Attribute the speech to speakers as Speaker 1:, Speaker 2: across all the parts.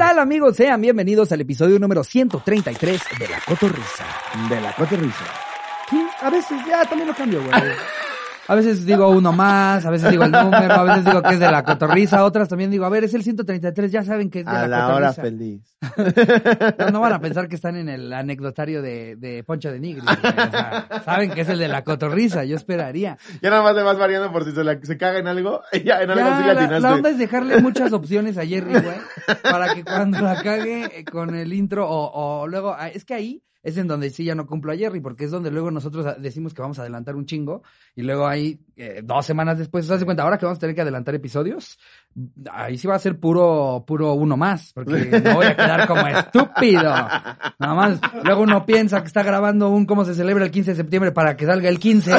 Speaker 1: tal amigos? Sean bienvenidos al episodio número 133 de La Cotorrisa.
Speaker 2: De la cotorrisa.
Speaker 1: Sí, a veces ya también lo cambio, güey. A veces digo uno más, a veces digo el número, a veces digo que es de La Cotorrisa, otras también digo, a ver, es el 133, ya saben que es de
Speaker 2: A
Speaker 1: La
Speaker 2: la hora feliz.
Speaker 1: No, no van a pensar que están en el anecdotario de, de Poncho de Nigris, güey. O sea, saben que es el de La Cotorrisa, yo esperaría.
Speaker 2: Ya nada más le vas variando por si se, la- se caga en algo. Ya en algo
Speaker 1: Ya,
Speaker 2: sí
Speaker 1: la,
Speaker 2: atinaste.
Speaker 1: la onda es dejarle muchas opciones a Jerry, güey, para que cuando la cague con el intro o, o luego, ah, es que ahí es en donde sí ya no cumplo a Jerry, porque es donde luego nosotros decimos que vamos a adelantar un chingo y luego ahí eh, dos semanas después, ¿te das cuenta? Ahora que vamos a tener que adelantar episodios, ahí sí va a ser puro, puro uno más, porque no voy a quedar como estúpido. Nada más, luego uno piensa que está grabando un cómo se celebra el 15 de septiembre para que salga el 15.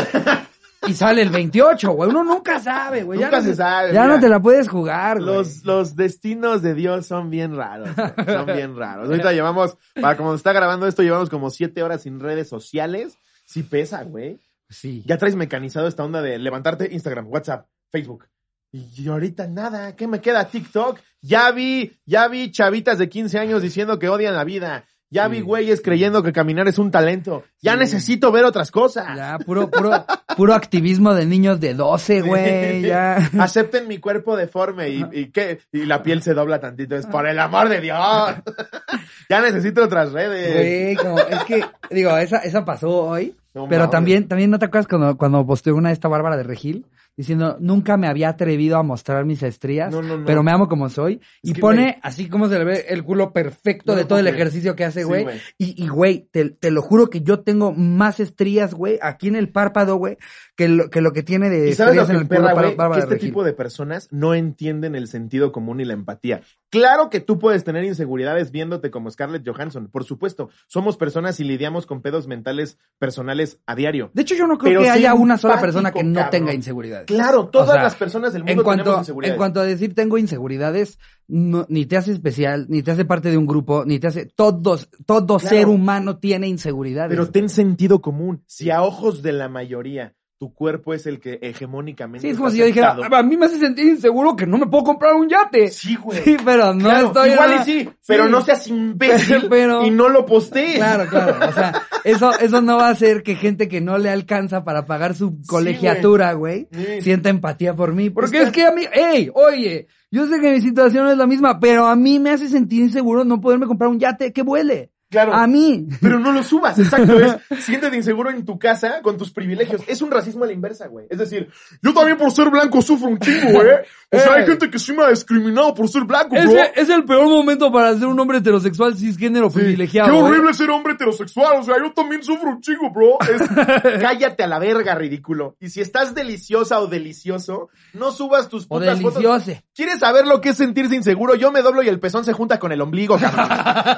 Speaker 1: Y sale el 28, güey. Uno nunca sabe, güey. Ya
Speaker 2: Nunca
Speaker 1: no
Speaker 2: se sabe,
Speaker 1: Ya
Speaker 2: mira.
Speaker 1: no te la puedes jugar, güey.
Speaker 2: Los, los destinos de Dios son bien raros. güey. Son bien raros. Ahorita llevamos, para como se está grabando esto, llevamos como siete horas sin redes sociales. Sí pesa, güey.
Speaker 1: Sí.
Speaker 2: Ya traes mecanizado esta onda de levantarte Instagram, WhatsApp, Facebook. Y ahorita nada, ¿qué me queda? TikTok. Ya vi, ya vi chavitas de 15 años diciendo que odian la vida. Ya vi güeyes creyendo que caminar es un talento. Ya
Speaker 1: Sí.
Speaker 2: necesito ver otras cosas.
Speaker 1: Ya, puro, puro, puro activismo de niños de 12, güey. Ya.
Speaker 2: Acepten mi cuerpo deforme y, y qué, y la piel se dobla tantito. Es por el amor de Dios. ya necesito otras redes.
Speaker 1: Güey, como, es que, digo, esa, esa pasó hoy.
Speaker 2: No
Speaker 1: pero también, también no te acuerdas cuando, cuando posteó una de esta Bárbara de Regil, diciendo, nunca me había atrevido a mostrar mis estrías,
Speaker 2: No, no, no.
Speaker 1: pero me amo como soy. y pone así como se le ve el culo perfecto de todo el ejercicio que hace,
Speaker 2: Sí,
Speaker 1: güey.
Speaker 2: güey.
Speaker 1: y, y, güey, te, te lo juro que yo tengo más estrías, güey, aquí en el párpado, güey, que lo, que lo que tiene de
Speaker 2: Y sabes lo
Speaker 1: estrías
Speaker 2: que
Speaker 1: en el culo
Speaker 2: perra,
Speaker 1: para
Speaker 2: güey,
Speaker 1: Bárbara
Speaker 2: que este tipo de personas no entienden el sentido común y la empatía. Claro que tú puedes tener inseguridades viéndote como Scarlett Johansson, por supuesto. Somos personas y lidiamos con pedos mentales personales a diario.
Speaker 1: De hecho, yo no creo
Speaker 2: Pero
Speaker 1: que haya una sola persona que no
Speaker 2: cabrón.
Speaker 1: tenga inseguridades.
Speaker 2: Claro, todas
Speaker 1: O sea,
Speaker 2: las personas del
Speaker 1: En
Speaker 2: mundo
Speaker 1: cuanto,
Speaker 2: tenemos inseguridades.
Speaker 1: en cuanto a decir tengo inseguridades, no- ni te hace especial, ni te hace parte de un grupo, ni te hace, todos, todo
Speaker 2: Claro.
Speaker 1: ser humano tiene inseguridades.
Speaker 2: Pero ten sentido común. Si a ojos de la mayoría tu cuerpo es el que hegemónicamente.
Speaker 1: sí, es como si yo dijera,
Speaker 2: aceptado.
Speaker 1: a mí me hace sentir inseguro que no me puedo comprar un yate.
Speaker 2: Sí, güey.
Speaker 1: Sí, pero no
Speaker 2: Claro,
Speaker 1: estoy.
Speaker 2: igual y sí, pero no seas imbécil
Speaker 1: Pero-
Speaker 2: y no lo postees.
Speaker 1: Claro, claro. O sea, eso, eso no va a hacer que gente que no le alcanza para pagar su colegiatura, güey,
Speaker 2: Sí.
Speaker 1: sienta empatía por mí. Porque
Speaker 2: Está-
Speaker 1: es que a mí, hey, oye, yo sé que mi situación no es la misma, pero a mí me hace sentir inseguro no poderme comprar un yate que vuele.
Speaker 2: Claro.
Speaker 1: A mí.
Speaker 2: Pero no lo subas, exacto. Es, siéntete inseguro en tu casa con tus privilegios. Es un racismo a la inversa, güey. Es decir, yo también por ser blanco sufro un chingo, güey. O sea, hay
Speaker 1: Eh.
Speaker 2: gente que sí me ha discriminado por ser blanco, bro.
Speaker 1: Ese es el peor momento para ser un hombre heterosexual cisgénero
Speaker 2: Sí.
Speaker 1: privilegiado.
Speaker 2: Qué
Speaker 1: ¿eh?
Speaker 2: horrible ser hombre heterosexual. O sea, yo también sufro un chingo, bro. Es- cállate a la verga, ridículo. Y si estás deliciosa o delicioso, no subas tus
Speaker 1: O
Speaker 2: putas fotos.
Speaker 1: deliciose.
Speaker 2: ¿Quieres saber lo que es sentirse inseguro? Yo me doblo y el pezón se junta con el ombligo, cabrón.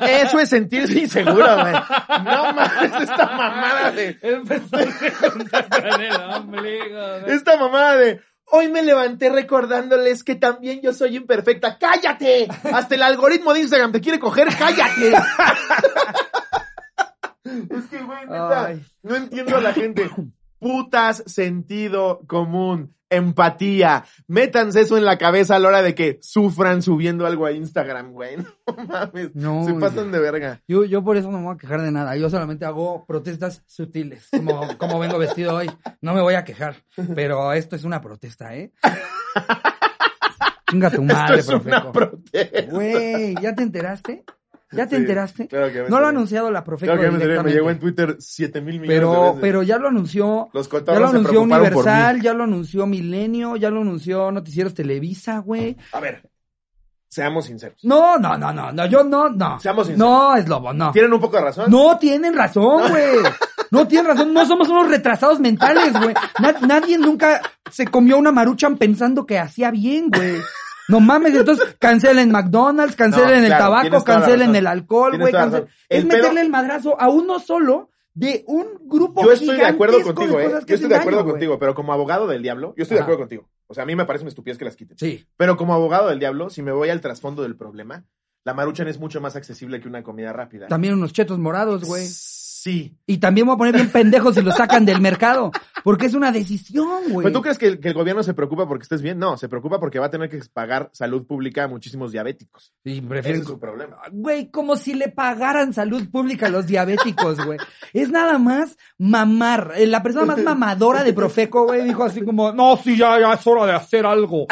Speaker 2: Eso es sentirse inseguro, güey. No mames, esta mamada de... Esta mamada de... Hoy me levanté recordándoles que también yo soy imperfecta. ¡Cállate! Hasta el algoritmo de Instagram te quiere coger. ¡Cállate! es que, güey, neta, no entiendo a la gente. Putas sentido común, empatía. Métanse eso en la cabeza a la hora de que sufran subiendo algo a Instagram, güey. No mames.
Speaker 1: No,
Speaker 2: se pasan de verga.
Speaker 1: Yo, yo por eso no me voy a quejar de nada. Yo solamente hago protestas sutiles, como, como vengo vestido hoy. No me voy a quejar, pero esto es una protesta, ¿eh? Chinga tu madre,
Speaker 2: Esto es una
Speaker 1: Profeco.
Speaker 2: protesta.
Speaker 1: Güey, ¿ya te enteraste? ¿Ya te
Speaker 2: Sí,
Speaker 1: enteraste?
Speaker 2: claro que me
Speaker 1: No lo ha anunciado la Profeco
Speaker 2: Claro que me enteré, me llegó en Twitter 7 mil millones de
Speaker 1: pero,
Speaker 2: veces.
Speaker 1: pero ya lo anunció.
Speaker 2: Los
Speaker 1: Ya lo anunció Universal, ya lo anunció Milenio, ya lo anunció Noticieros Televisa, güey.
Speaker 2: A ver, seamos sinceros.
Speaker 1: No, no, no, no, no, yo no, no.
Speaker 2: Seamos sinceros.
Speaker 1: No, es lobo, no.
Speaker 2: ¿Tienen un poco de razón?
Speaker 1: No tienen razón, güey. No tienen razón. No somos unos retrasados mentales, güey. Na- nadie nunca se comió una maruchan pensando que hacía bien, güey. No mames, entonces cancelen McDonald's, cancelen
Speaker 2: No,
Speaker 1: el
Speaker 2: claro,
Speaker 1: tabaco, cancelen el alcohol, güey. cancel-. Es
Speaker 2: pedo-
Speaker 1: meterle el madrazo a uno solo de un grupo
Speaker 2: Yo estoy de acuerdo contigo,
Speaker 1: de
Speaker 2: ¿eh? Yo estoy de acuerdo
Speaker 1: daño,
Speaker 2: contigo, pero como abogado del diablo, yo estoy de acuerdo contigo. O sea, a mí me parece una estupidez que las quiten.
Speaker 1: Sí.
Speaker 2: Pero como abogado del diablo, si me voy al trasfondo del problema, la maruchan es mucho más accesible que una comida rápida.
Speaker 1: También unos chetos morados, güey.
Speaker 2: Sí.
Speaker 1: Y también voy a poner bien pendejos si lo sacan del mercado. Porque es una decisión, güey.
Speaker 2: ¿Pero tú crees que el, que el gobierno se preocupa porque estés bien? No, se preocupa porque va a tener que pagar salud pública a muchísimos diabéticos.
Speaker 1: Y
Speaker 2: Ese
Speaker 1: prefieren
Speaker 2: es su problema.
Speaker 1: Güey, como si le pagaran salud pública a los diabéticos, güey. Es nada más mamar. Eh, La persona más mamadora de Profeco, güey, dijo así como, no, sí, ya, ya es hora de hacer algo.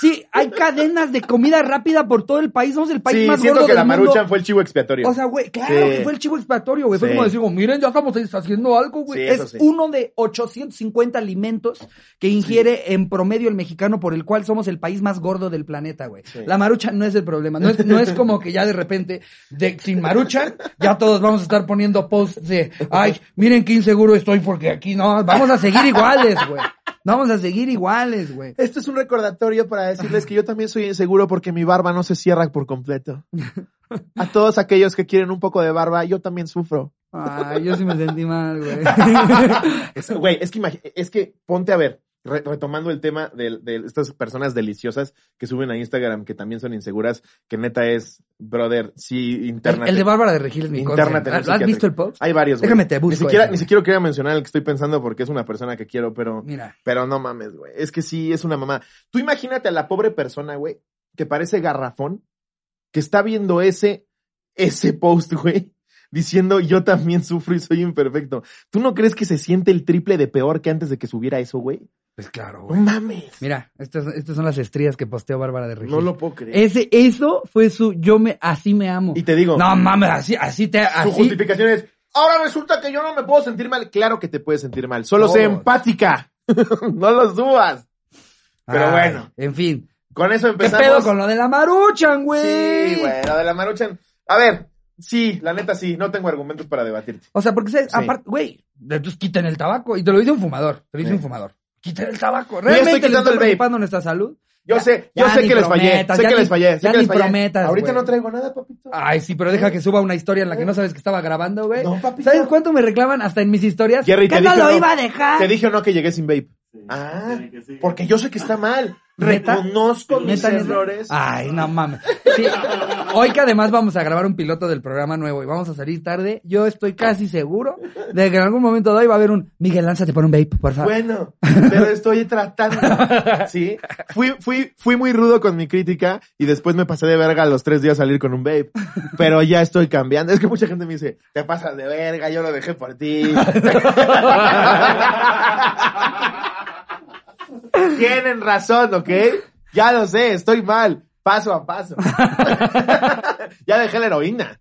Speaker 1: Sí, hay cadenas de comida rápida por todo el país. Somos el país
Speaker 2: Sí,
Speaker 1: más gordo
Speaker 2: que
Speaker 1: del
Speaker 2: la
Speaker 1: mundo.
Speaker 2: maruchan fue el chivo expiatorio.
Speaker 1: O sea, güey, claro
Speaker 2: Sí.
Speaker 1: que fue el chivo expiatorio, güey. Fue
Speaker 2: Sí.
Speaker 1: como decir, miren, ya estamos haciendo algo, güey. Es uno de 850 alimentos que ingiere en promedio el mexicano, por el cual somos el país más gordo del planeta, güey. La maruchan no es el problema. No es, no es como que ya de repente, de, sin maruchan, ya todos vamos a estar poniendo posts de, ay, miren qué inseguro estoy porque aquí no, vamos a seguir iguales, güey. Vamos a seguir iguales, güey.
Speaker 2: Esto es un recordatorio para decirles que yo también soy inseguro porque mi barba no se cierra por completo. A todos aquellos que quieren un poco de barba, yo también sufro.
Speaker 1: Ay, yo sí me sentí mal, güey.
Speaker 2: Güey, es que, es que ponte a ver, re- retomando el tema de, de estas personas deliciosas que suben a Instagram, que también son inseguras, que neta es, brother, sí,
Speaker 1: El,
Speaker 2: internate.
Speaker 1: el de Bárbara de Regil es mi ¿Has visto el post?
Speaker 2: Hay varios, güey.
Speaker 1: Déjame te busco
Speaker 2: Ni siquiera, ni siquiera quería mencionar el que estoy pensando porque es una persona que quiero, pero,
Speaker 1: Mira.
Speaker 2: pero no mames, güey. Es que sí, es una mamá. Tú imagínate a la pobre persona, güey, que parece garrafón, que está viendo ese, ese post, güey, diciendo yo también sufro y soy imperfecto. ¿Tú no crees que se siente el triple de peor que antes de que subiera eso, güey?
Speaker 1: Pues claro,
Speaker 2: No
Speaker 1: güey.
Speaker 2: mames.
Speaker 1: Mira, estas, estas son las estrías que posteó Bárbara de Regil.
Speaker 2: No lo puedo creer.
Speaker 1: Ese, eso fue su, yo me, así me amo.
Speaker 2: Y te digo,
Speaker 1: No mames, así, así te,
Speaker 2: su
Speaker 1: así.
Speaker 2: justificación es, ahora resulta que yo no me puedo sentir mal. Claro que te puedes sentir mal. Solo sé empática. no los subas. Pero
Speaker 1: Ay,
Speaker 2: bueno.
Speaker 1: En fin.
Speaker 2: Con eso
Speaker 1: ¿Qué
Speaker 2: empezamos.
Speaker 1: pedo con lo de la maruchan, güey?
Speaker 2: Sí, güey, lo de la maruchan. A ver, sí, la neta sí, no tengo argumentos para debatirte.
Speaker 1: O sea, porque, ¿sabes?
Speaker 2: Sí.
Speaker 1: aparte, güey, entonces quiten el tabaco. Y te lo dice un fumador, te lo dice
Speaker 2: Sí.
Speaker 1: un fumador. Quiten el tabaco.
Speaker 2: estoy
Speaker 1: ¿Realmente les
Speaker 2: quitando el vape.
Speaker 1: preocupando nuestra salud?
Speaker 2: Yo
Speaker 1: Ya-
Speaker 2: sé, yo
Speaker 1: ya
Speaker 2: sé
Speaker 1: ni
Speaker 2: que les fallé,
Speaker 1: prometas,
Speaker 2: sé
Speaker 1: ya
Speaker 2: que
Speaker 1: ni-
Speaker 2: les fallé, sé
Speaker 1: ya
Speaker 2: que
Speaker 1: ni
Speaker 2: les fallé.
Speaker 1: prometas,
Speaker 2: Ahorita
Speaker 1: güey.
Speaker 2: no traigo nada, papito.
Speaker 1: Ay, sí, pero deja que suba una historia en la que no sabes que estaba grabando, güey.
Speaker 2: No, papito.
Speaker 1: ¿Sabes cuánto me reclaman hasta en mis historias?
Speaker 2: Jerry,
Speaker 1: que
Speaker 2: te
Speaker 1: no
Speaker 2: dije
Speaker 1: lo
Speaker 2: no.
Speaker 1: iba a dejar.
Speaker 2: Te dije o no que llegué sin vape.
Speaker 3: Sí,
Speaker 2: Ah, porque yo sé que está mal. Reconozco mis errores.
Speaker 1: Ay, no mames. Sí. Hoy que además vamos a grabar un piloto del programa nuevo y vamos a salir tarde, yo estoy casi seguro de que en algún momento de hoy va a haber un Miguel, lánzate por un vape, por favor.
Speaker 2: Bueno, pero estoy tratando. Sí. Fui, fui, fui muy rudo con mi crítica y después me pasé de verga a los tres días salir con un vape. Pero ya estoy cambiando. Es que mucha gente me dice, te pasas de verga, yo lo dejé por ti. Tienen razón, ¿ok? Ya lo sé, estoy mal. Paso a paso. ya dejé la heroína.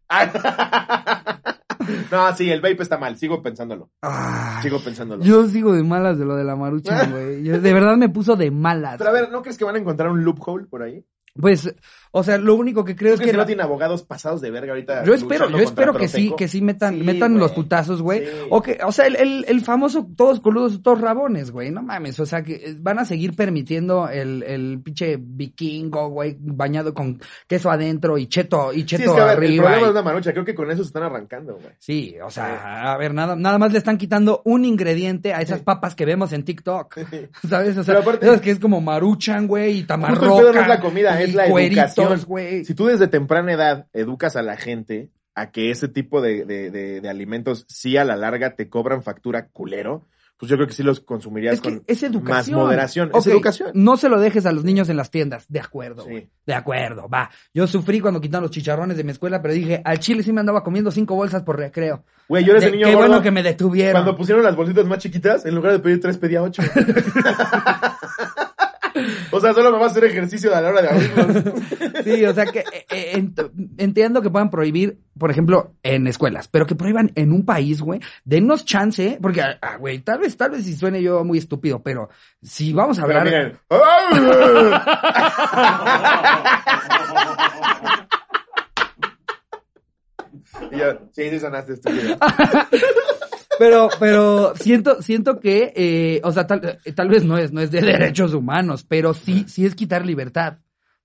Speaker 2: no, sí, el vape está mal. Sigo pensándolo.
Speaker 1: Ay,
Speaker 2: Sigo pensándolo.
Speaker 1: yo sigo de malas de lo de la marucha, güey. De verdad me puso de malas.
Speaker 2: Pero a ver, ¿no crees que van a encontrar un loophole por ahí?
Speaker 1: Pues, o sea, lo único que creo
Speaker 2: Es
Speaker 1: es
Speaker 2: que
Speaker 1: que...
Speaker 2: no tienen abogados pasados de verga ahorita.
Speaker 1: Yo espero, yo espero que sí, que sí metan,
Speaker 2: Sí,
Speaker 1: metan los putazos, güey.
Speaker 2: Sí.
Speaker 1: O que, o sea, el, el, el famoso todos coludos, todos rabones, güey. No mames, o sea, que eh, van a seguir permitiendo el, el pinche vikingo, güey, bañado con queso adentro y cheto, y
Speaker 2: Sí,
Speaker 1: cheto
Speaker 2: es que a ver, el problema
Speaker 1: y-
Speaker 2: es la marucha. Creo que con eso se están arrancando, güey.
Speaker 1: Sí, o sea, a ver, nada, nada más le están quitando un ingrediente a esas papas que vemos en TikTok. ¿Sabes? O sea,
Speaker 2: aparte-
Speaker 1: que es como maruchan, güey, y
Speaker 2: Justo el
Speaker 1: tamarroca.
Speaker 2: pedo no es la comida, es la
Speaker 1: cueritos, güey.
Speaker 2: Si tú desde temprana edad educas a la gente a que ese tipo de, de, de, de alimentos sí a la larga te cobran factura culero, pues yo creo que sí los consumirías
Speaker 1: Es que
Speaker 2: con
Speaker 1: es
Speaker 2: más moderación. Es educación.
Speaker 1: No se lo dejes a los niños en las tiendas. De acuerdo,
Speaker 2: Sí.
Speaker 1: De acuerdo, va. Yo sufrí cuando quitaron los chicharrones de mi escuela, pero dije, al chile sí me andaba comiendo cinco bolsas por recreo.
Speaker 2: Güey, yo era ese niño
Speaker 1: qué
Speaker 2: gordo.
Speaker 1: bueno que me detuvieron.
Speaker 2: Cuando pusieron las bolsitas más chiquitas, en lugar de pedir tres, pedía ocho. o sea, solo me va a hacer ejercicio a la hora de abrirlos.
Speaker 1: Sí, o sea que eh, eh, ent- entiendo que puedan prohibir, por ejemplo, en escuelas, pero que prohíban en un país, güey, denos chance, porque, ah, güey, tal vez, tal vez si suene yo muy estúpido, pero si vamos a hablar...
Speaker 2: miren. Y yo, sí, sí sonaste estúpido.
Speaker 1: Pero, pero siento, siento que, eh, o sea, tal, eh, tal vez no es, no es de derechos humanos, pero sí, sí es quitar libertad.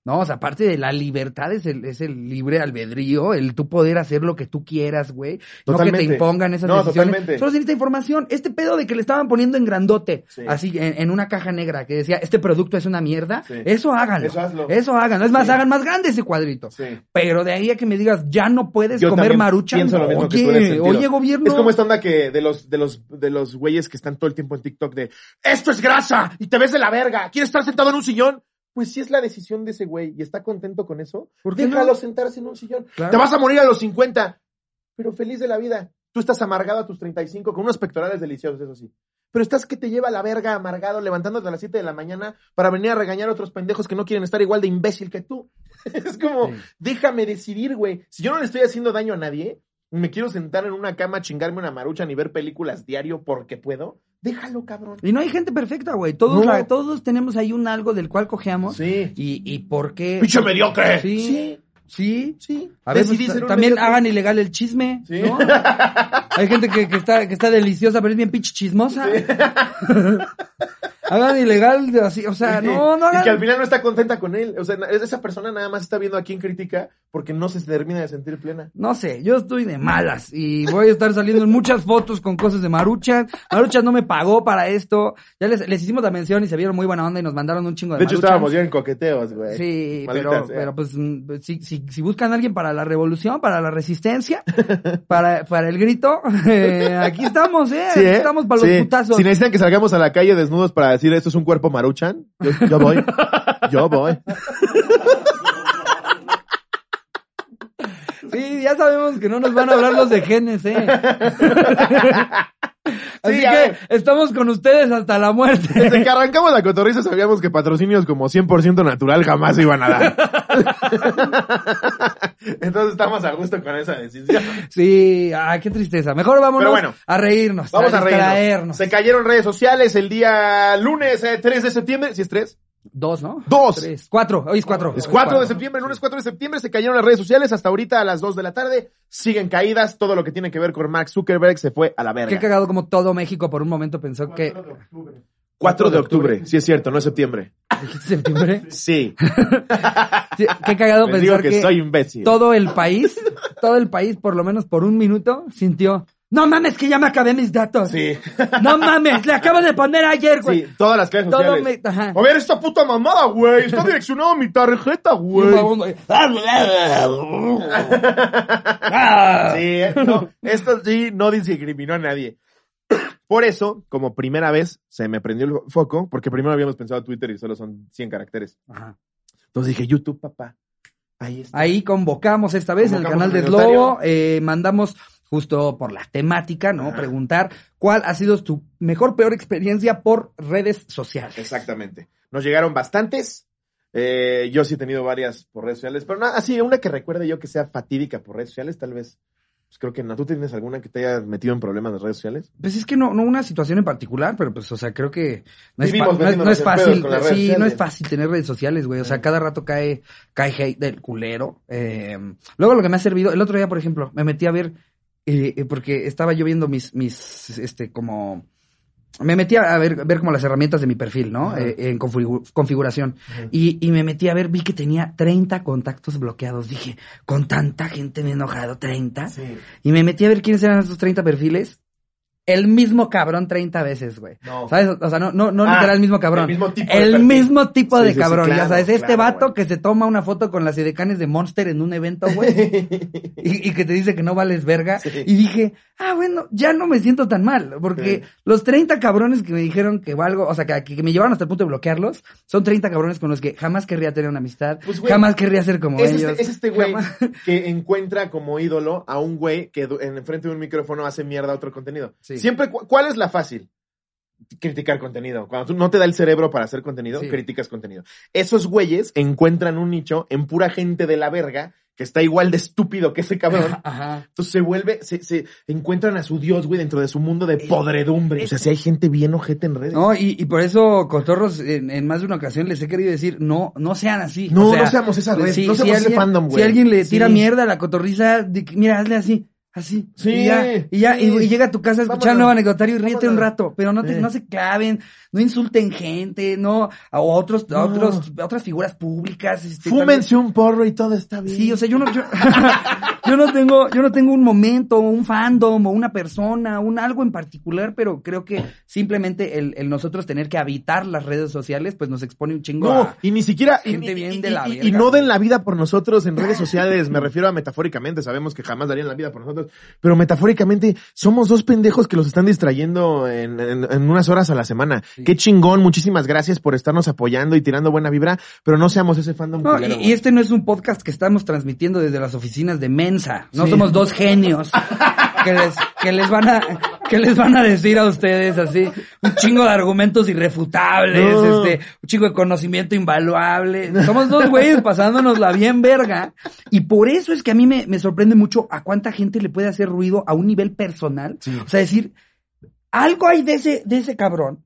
Speaker 1: No, o sea, aparte de la libertad es el, es el libre albedrío, el tú poder hacer lo que tú quieras, güey. No que te impongan esas
Speaker 2: No,
Speaker 1: decisiones.
Speaker 2: totalmente.
Speaker 1: Solo se necesita información. Este pedo de que le estaban poniendo en grandote,
Speaker 2: Sí.
Speaker 1: así, en, en una caja negra, que decía, este producto es una mierda,
Speaker 2: Sí.
Speaker 1: eso háganlo.
Speaker 2: Eso hazlo.
Speaker 1: Eso háganlo. Es más,
Speaker 2: Sí.
Speaker 1: hagan más grande ese cuadrito. Pero de ahí a que me digas, ya no puedes
Speaker 2: Yo
Speaker 1: comer
Speaker 2: también
Speaker 1: maruchan.
Speaker 2: pienso lo mismo que tú en ese
Speaker 1: Oye, oye, gobierno.
Speaker 2: Es como esta onda que de los, de los, de los güeyes que están todo el tiempo en TikTok de esto es grasa y te ves de la verga, ¿quieres estar sentado en un sillón? Pues si es la decisión de ese güey y está contento con eso,
Speaker 1: ¿Por qué
Speaker 2: déjalo
Speaker 1: no?
Speaker 2: sentarse en un sillón.
Speaker 1: Claro.
Speaker 2: Te vas a morir a los 50, pero feliz de la vida. Tú estás amargado a tus 35 con unos pectorales deliciosos, eso sí. Pero estás que te lleva a la verga amargado levantándote a las 7 de la mañana para venir a regañar a otros pendejos que no quieren estar igual de imbécil que tú. es como,
Speaker 1: Sí.
Speaker 2: déjame decidir, güey. Si yo no le estoy haciendo daño a nadie, me quiero sentar en una cama, chingarme una marucha ni ver películas diario porque puedo, déjalo, cabrón.
Speaker 1: Y no hay gente perfecta, güey. Todos,
Speaker 2: No.
Speaker 1: la- todos tenemos ahí un algo del cual cojeamos.
Speaker 2: Sí.
Speaker 1: Y, y por qué.
Speaker 2: ¡Pinche mediocre!
Speaker 1: Sí.
Speaker 2: Sí,
Speaker 1: Sí.
Speaker 2: sí.
Speaker 1: A
Speaker 2: un
Speaker 1: también
Speaker 2: mediocre.
Speaker 1: hagan ilegal el chisme,
Speaker 2: Sí.
Speaker 1: ¿no? Hay gente que, que está, que está deliciosa, pero es bien pinche chismosa. hagan ilegal de así, o sea, no, no
Speaker 2: Y que al
Speaker 1: hagan.
Speaker 2: final no está contenta con él. O sea, esa persona nada más está viendo a quién critica porque no se termina de sentir plena.
Speaker 1: No sé, yo estoy de malas y voy a estar saliendo en muchas fotos con cosas de Maruchan. Maruchan no me pagó para esto. Ya les, les hicimos la mención y se vieron muy buena onda y nos mandaron un chingo de,
Speaker 2: De hecho, estábamos ya en coqueteos, güey.
Speaker 1: Sí, pero, pero pues si, si, si buscan a alguien para la revolución, para la resistencia, para, para el grito, eh, aquí estamos, ¿eh?
Speaker 2: Sí,
Speaker 1: Aquí
Speaker 2: ¿eh?
Speaker 1: estamos para los
Speaker 2: Sí.
Speaker 1: putazos.
Speaker 2: Si necesitan que salgamos a la calle desnudos para decir esto es un cuerpo maruchan, yo, yo voy. Yo voy.
Speaker 1: Sí, ya sabemos que no nos van a hablar los de genes, ¿eh? Así que estamos con ustedes hasta la muerte.
Speaker 2: Desde que arrancamos la cotorriza sabíamos que patrocinios como 100% natural jamás se iban a dar. Entonces estamos a gusto con esa decisión.
Speaker 1: Sí, ay, qué tristeza. Mejor vámonos
Speaker 2: bueno,
Speaker 1: a reírnos,
Speaker 2: Vamos a reírnos. Se cayeron redes sociales el día lunes eh, 3 de septiembre. ¿Sí es 3?
Speaker 1: Dos, ¿no?
Speaker 2: Dos.
Speaker 1: Tres. Cuatro. Hoy es cuatro.
Speaker 2: Es 4 de septiembre, lunes 4 de septiembre, se cayeron las redes sociales hasta ahorita a las 2 de la tarde. Siguen caídas, todo lo que tiene que ver con Mark Zuckerberg se fue a la
Speaker 1: Qué
Speaker 2: verga.
Speaker 1: cagado como todo México por un momento pensó que...
Speaker 2: 4 de octubre, sí es cierto, no es septiembre.
Speaker 1: ¿Dijiste septiembre?
Speaker 2: Sí,
Speaker 1: Sí, Qué cagado
Speaker 2: les digo
Speaker 1: pensar
Speaker 2: que,
Speaker 1: que,
Speaker 2: soy imbécil.
Speaker 1: todo el país, todo el país, por lo menos por un minuto, sintió... No mames, que ya me acabé mis datos.
Speaker 2: Sí,
Speaker 1: No mames, le acabo de poner ayer, güey.
Speaker 2: sí, todas las clases
Speaker 1: Todo
Speaker 2: sociales.
Speaker 1: me... Ajá.
Speaker 2: A ver, esta puta mamada, güey, está direccionado a mi tarjeta, güey.
Speaker 1: vagabundo ahí, Ah.
Speaker 2: Sí, eh, no, esto sí no discriminó a nadie. Por eso, como primera vez, se me prendió el foco, porque primero habíamos pensado Twitter y solo son 100 caracteres.
Speaker 1: Ajá.
Speaker 2: Entonces dije, YouTube, papá. Ahí está.
Speaker 1: Ahí convocamos esta vez en el canal de. Slobo, eh, mandamos justo por la temática, ¿no?
Speaker 2: Ajá.
Speaker 1: Preguntar cuál ha sido tu mejor, peor experiencia por redes sociales.
Speaker 2: Exactamente. Nos llegaron bastantes. Eh, yo sí he tenido varias por redes sociales, pero nada, así, una que recuerde yo que sea fatídica por redes sociales, tal vez. Pues creo que no. ¿Tú tienes alguna que te haya metido en problemas de redes sociales?
Speaker 1: Pues es que no, no una situación en particular, pero pues, o sea, creo que no es, no es- es fácil, sí, no es fácil tener redes sociales, güey. O sea, cada rato cae, cae hate del culero. Eh, luego lo que me ha servido, el otro día, por ejemplo, me metí a ver, eh, eh, porque estaba yo viendo mis, mis, este, como, me metí a ver, ver como las herramientas de mi perfil, ¿no? Eh, en configu- configuración. Y, y me metí a ver, vi que tenía 30 contactos bloqueados. Dije, con tanta gente me he enojado, 30.
Speaker 2: Sí.
Speaker 1: Y me metí a ver quiénes eran esos 30 perfiles. El mismo cabrón 30 veces, güey.
Speaker 2: No.
Speaker 1: ¿Sabes? O sea, no, no, no
Speaker 2: Ah,
Speaker 1: literal el mismo cabrón.
Speaker 2: el mismo tipo de
Speaker 1: El mismo tipo
Speaker 2: Sí,
Speaker 1: de
Speaker 2: sí, sí,
Speaker 1: cabrón.
Speaker 2: claro,
Speaker 1: ya sabes, este
Speaker 2: claro,
Speaker 1: vato
Speaker 2: güey.
Speaker 1: que se toma una foto con las edecanes de Monster en un evento, güey. y, y que te dice que no vales verga.
Speaker 2: Sí.
Speaker 1: Y dije, ah, bueno, ya no me siento tan mal. Porque
Speaker 2: Sí.
Speaker 1: los 30 cabrones que me dijeron que valgo, o sea, que, que me llevaron hasta el punto de bloquearlos, son 30 cabrones con los que jamás querría tener una amistad.
Speaker 2: Pues, güey,
Speaker 1: jamás querría ser como
Speaker 2: es,
Speaker 1: ellos.
Speaker 2: este, es este güey
Speaker 1: Jamás-
Speaker 2: que encuentra como ídolo a un güey que en frente de un micrófono hace mierda a otro contenido.
Speaker 1: Sí.
Speaker 2: Siempre, cu- ¿cuál es la fácil? Criticar contenido. Cuando tú no te da el cerebro para hacer contenido,
Speaker 1: Sí.
Speaker 2: criticas contenido. Esos güeyes encuentran un nicho en pura gente de la verga que está igual de estúpido que ese cabrón.
Speaker 1: Ajá.
Speaker 2: Entonces se vuelve, se, se encuentran a su Dios, güey, dentro de su mundo de podredumbre. O sea, si hay gente bien ojete en redes.
Speaker 1: No, y, y por eso, Cotorros, en, en más de una ocasión les he querido decir, no, no sean así.
Speaker 2: No,
Speaker 1: O sea,
Speaker 2: no seamos esa red,
Speaker 1: si-
Speaker 2: no
Speaker 1: si
Speaker 2: seamos ese
Speaker 1: alguien-
Speaker 2: fandom, güey.
Speaker 1: Si alguien le tira
Speaker 2: Sí.
Speaker 1: mierda a la cotorriza, mira, hazle así. Así.
Speaker 2: Sí,
Speaker 1: Y ya, y, ya y, y llega a tu casa a escuchar
Speaker 2: Vámonos.
Speaker 1: nuevo anecdotario y ríete un rato, pero no te,
Speaker 2: Sí.
Speaker 1: no se claven, no insulten gente, no, a otros, a otros, a otras figuras públicas. Este,
Speaker 2: Fúmense un porro y todo está bien.
Speaker 1: Sí, o sea, yo no, yo, yo no tengo, yo no tengo un momento, un fandom, o una persona, un algo en particular, pero creo que simplemente el, el nosotros tener que habitar las redes sociales, pues nos expone un chingo
Speaker 2: No,
Speaker 1: a-
Speaker 2: y ni siquiera. Y,
Speaker 1: gente
Speaker 2: y-
Speaker 1: bien
Speaker 2: y-
Speaker 1: de la
Speaker 2: y- no den la vida por nosotros en redes sociales. Me refiero a metafóricamente. Sabemos que jamás darían la vida por nosotros. Pero metafóricamente, somos dos pendejos que los están distrayendo en, en- en unas horas a la semana.
Speaker 1: Sí.
Speaker 2: Qué chingón. Muchísimas gracias por estarnos apoyando y tirando buena vibra. Pero no seamos ese fandom.
Speaker 1: No,
Speaker 2: culero,
Speaker 1: y, y este no es un podcast que estamos transmitiendo desde las oficinas de Mensa. No
Speaker 2: Sí.
Speaker 1: somos dos genios que les, que les van a, que les van a decir a ustedes así un chingo de argumentos irrefutables,
Speaker 2: No.
Speaker 1: este, un chingo de conocimiento invaluable. Somos dos güeyes pasándonos la bien verga. Y por eso es que a mí me, me sorprende mucho a cuánta gente le puede hacer ruido a un nivel personal.
Speaker 2: Sí.
Speaker 1: O sea, decir, algo hay de ese, de ese cabrón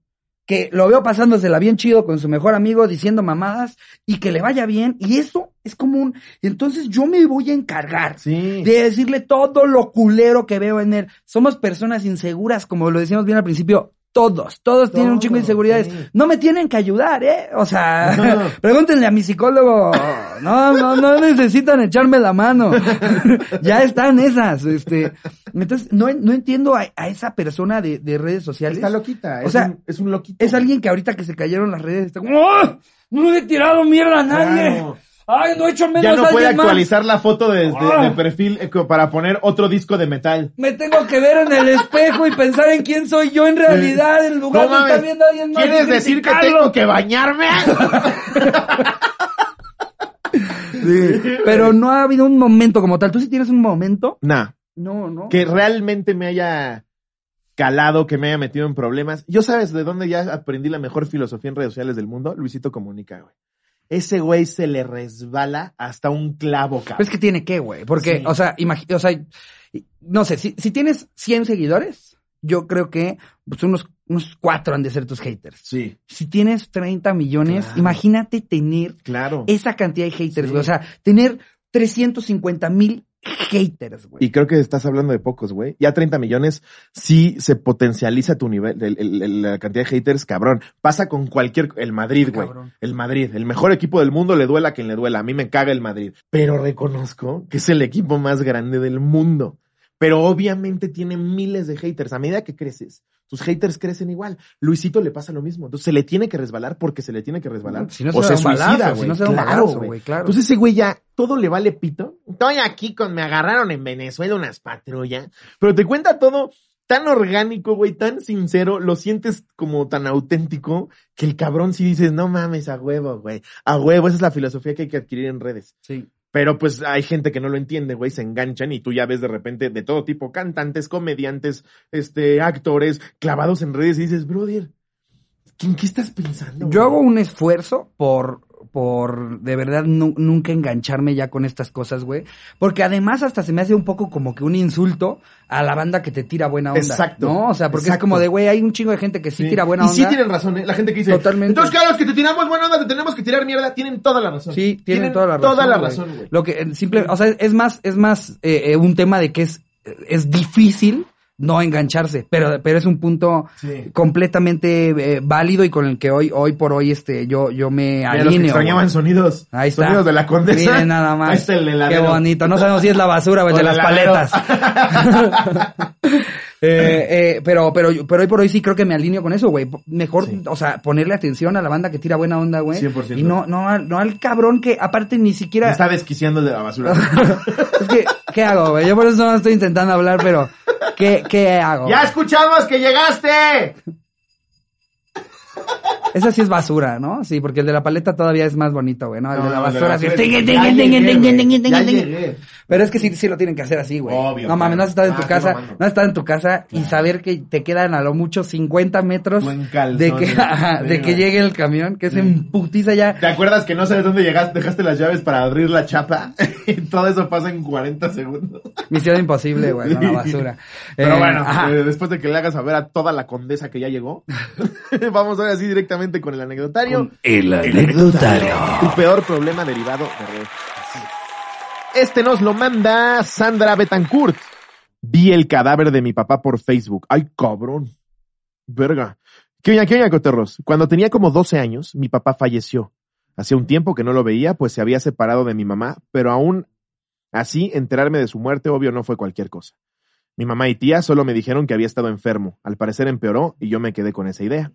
Speaker 1: que lo veo pasándosela bien chido con su mejor amigo diciendo mamadas y que le vaya bien y eso es como un entonces yo me voy a encargar
Speaker 2: Sí.
Speaker 1: de decirle todo lo culero que veo en él. Somos personas inseguras, como lo decíamos bien al principio. Todos, todos tienen un chingo de inseguridades.
Speaker 2: sí.
Speaker 1: No me tienen que ayudar, ¿eh? O sea,
Speaker 2: No.
Speaker 1: pregúntenle a mi psicólogo. No, no, no necesitan echarme la mano. ya están esas, este. Entonces, no, no entiendo a, a esa persona de, de redes sociales.
Speaker 2: Está loquita.
Speaker 1: O
Speaker 2: es
Speaker 1: sea,
Speaker 2: un, es un loquito.
Speaker 1: Es alguien que ahorita que se cayeron las redes está como, ¡Oh! No le he tirado mierda a nadie.
Speaker 2: Claro.
Speaker 1: Ay, no he hecho menos
Speaker 2: Ya no puede
Speaker 1: más.
Speaker 2: actualizar la foto de, de-
Speaker 1: Ah.
Speaker 2: de perfil eh, para poner otro disco de metal.
Speaker 1: Me tengo que ver en el espejo y pensar en quién soy yo en realidad, en lugar
Speaker 2: No
Speaker 1: de estar viendo a alguien más.
Speaker 2: ¿Quieres decir que tengo que bañarme?
Speaker 1: Pero no ha habido un momento como tal. ¿Tú sí tienes un momento?
Speaker 2: Nah,
Speaker 1: No, no.
Speaker 2: que realmente me haya calado, que me haya metido en problemas. Yo sabes de dónde ya aprendí la mejor filosofía en redes sociales del mundo. Luisito Comunica, güey. Ese güey se le resbala hasta un clavo, cabrón.
Speaker 1: Pues que tiene que, güey. Porque,
Speaker 2: Sí.
Speaker 1: o sea, o sea, no sé, si, si tienes 100 seguidores, yo creo que pues, unos, unos cuatro han de ser tus haters.
Speaker 2: Sí,
Speaker 1: Si tienes 30 millones,
Speaker 2: Claro.
Speaker 1: imagínate tener
Speaker 2: claro.
Speaker 1: esa cantidad de haters,
Speaker 2: Sí.
Speaker 1: güey. O sea, tener 350 mil haters, güey.
Speaker 2: Y creo que estás hablando de pocos, güey. Ya 30 millones, sí se potencializa tu nivel, el- el- el- la cantidad de haters, cabrón. Pasa con cualquier, el Madrid, güey.
Speaker 1: Cabrón.
Speaker 2: El Madrid, el mejor equipo del mundo, le duela a quien le duela. A mí me caga el Madrid. Pero reconozco que es el equipo más grande del mundo. Pero obviamente tiene miles de haters. A medida que creces, tus haters crecen igual. Luisito le pasa lo mismo. Entonces se le tiene que resbalar porque se le tiene que resbalar.
Speaker 1: Si no
Speaker 2: o
Speaker 1: se da
Speaker 2: se
Speaker 1: un balazo,
Speaker 2: suicida,
Speaker 1: si
Speaker 2: güey.
Speaker 1: no se da un
Speaker 2: Claro,
Speaker 1: balazo,
Speaker 2: güey,
Speaker 1: claro.
Speaker 2: Entonces ese güey ya todo le vale pito. Estoy aquí con, me agarraron en Venezuela unas patrullas. Pero te cuenta todo tan orgánico, güey, tan sincero, lo sientes como tan auténtico que el cabrón sí dices, no mames, a huevo, güey. A huevo, esa es la filosofía que hay que adquirir en redes.
Speaker 1: Sí.
Speaker 2: Pero pues hay gente que no lo entiende, güey, se enganchan y tú ya ves de repente de todo tipo, cantantes, comediantes, este, actores, clavados en redes y dices, brother, ¿en qué estás pensando?
Speaker 1: Yo
Speaker 2: güey?"
Speaker 1: hago un esfuerzo por, por de verdad nu- nunca engancharme ya con estas cosas, güey. Porque además hasta se me hace un poco como que un insulto a la banda que te tira buena onda.
Speaker 2: Exacto,
Speaker 1: ¿No? O sea, porque es como de, güey, hay un chingo de gente que sí,
Speaker 2: Sí.
Speaker 1: tira buena
Speaker 2: y
Speaker 1: onda.
Speaker 2: sí tienen razón, ¿eh? La gente que dice,
Speaker 1: Totalmente.
Speaker 2: entonces claro, los que te tiramos buena onda, te tenemos que tirar mierda, tienen toda la razón.
Speaker 1: Sí, tienen, toda la razón.
Speaker 2: Toda la razón, güey.
Speaker 1: Lo que simple, o sea, es más, es más eh, eh, un tema de que es, es difícil no engancharse, pero, pero es un punto
Speaker 2: Sí.
Speaker 1: completamente eh, válido y con el que hoy, hoy por hoy, este, yo, yo me
Speaker 2: Mira, los que
Speaker 1: alineo.
Speaker 2: extrañaban sonidos.
Speaker 1: Ahí está.
Speaker 2: Sonidos de la condesa.
Speaker 1: Miren nada más.
Speaker 2: Ahí está el
Speaker 1: Qué bonito. No sabemos si es la basura o
Speaker 2: O
Speaker 1: de las paletas. Eh, eh, pero, pero, pero hoy por hoy sí creo que me alineo con eso, güey. Mejor,
Speaker 2: Sí.
Speaker 1: o sea, ponerle atención a la banda que tira buena onda, güey.
Speaker 2: 100%.
Speaker 1: Y no, no, no al cabrón que aparte ni
Speaker 2: Me
Speaker 1: siquiera.
Speaker 2: está desquiciando de la basura.
Speaker 1: Es que, ¿qué hago, güey? Yo por eso no estoy intentando hablar, pero ¿qué, qué hago?
Speaker 2: ¡Ya escuchamos que llegaste!
Speaker 1: Esa sí es basura, ¿no? Sí, porque el de la paleta todavía es más bonito, güey, ¿no? El de la
Speaker 2: No,
Speaker 1: basura
Speaker 2: la
Speaker 1: sí.
Speaker 2: basura es-
Speaker 1: tingue,
Speaker 2: Ya llegué, llegué.
Speaker 1: Pero es que sí, sí lo tienen que hacer así, güey.
Speaker 2: Obvio,
Speaker 1: No mames, no has estado en tu
Speaker 2: Ah, estoy
Speaker 1: casa,
Speaker 2: mamando.
Speaker 1: no has estado en tu casa y saber que te quedan a lo mucho 50 metros de que, de que llegue el camión, que es en putiza ya.
Speaker 2: ¿Te acuerdas que no sabes dónde llegaste, dejaste las llaves para abrir la chapa? y todo eso pasa en 40 segundos.
Speaker 1: Misión imposible, güey, la basura.
Speaker 2: Pero
Speaker 1: Eh,
Speaker 2: bueno,
Speaker 1: ajá.
Speaker 2: eh, después de que le hagas saber a toda la condesa que ya llegó, vamos ahora sí directamente con el anecdotario.
Speaker 3: El anecdotario.
Speaker 2: Tu peor problema derivado de redes. Este nos lo manda Sandra Betancourt. Vi el cadáver de mi papá por Facebook. Ay, cabrón. Verga. ¿Qué oña, qué oña, coterros? Cuando tenía como 12 años, mi papá falleció. Hacía un tiempo que no lo veía, pues se había separado de mi mamá, pero aún así, enterarme de su muerte, obvio, no fue cualquier cosa. Mi mamá y tía solo me dijeron que había estado enfermo. Al parecer empeoró y yo me quedé con esa idea.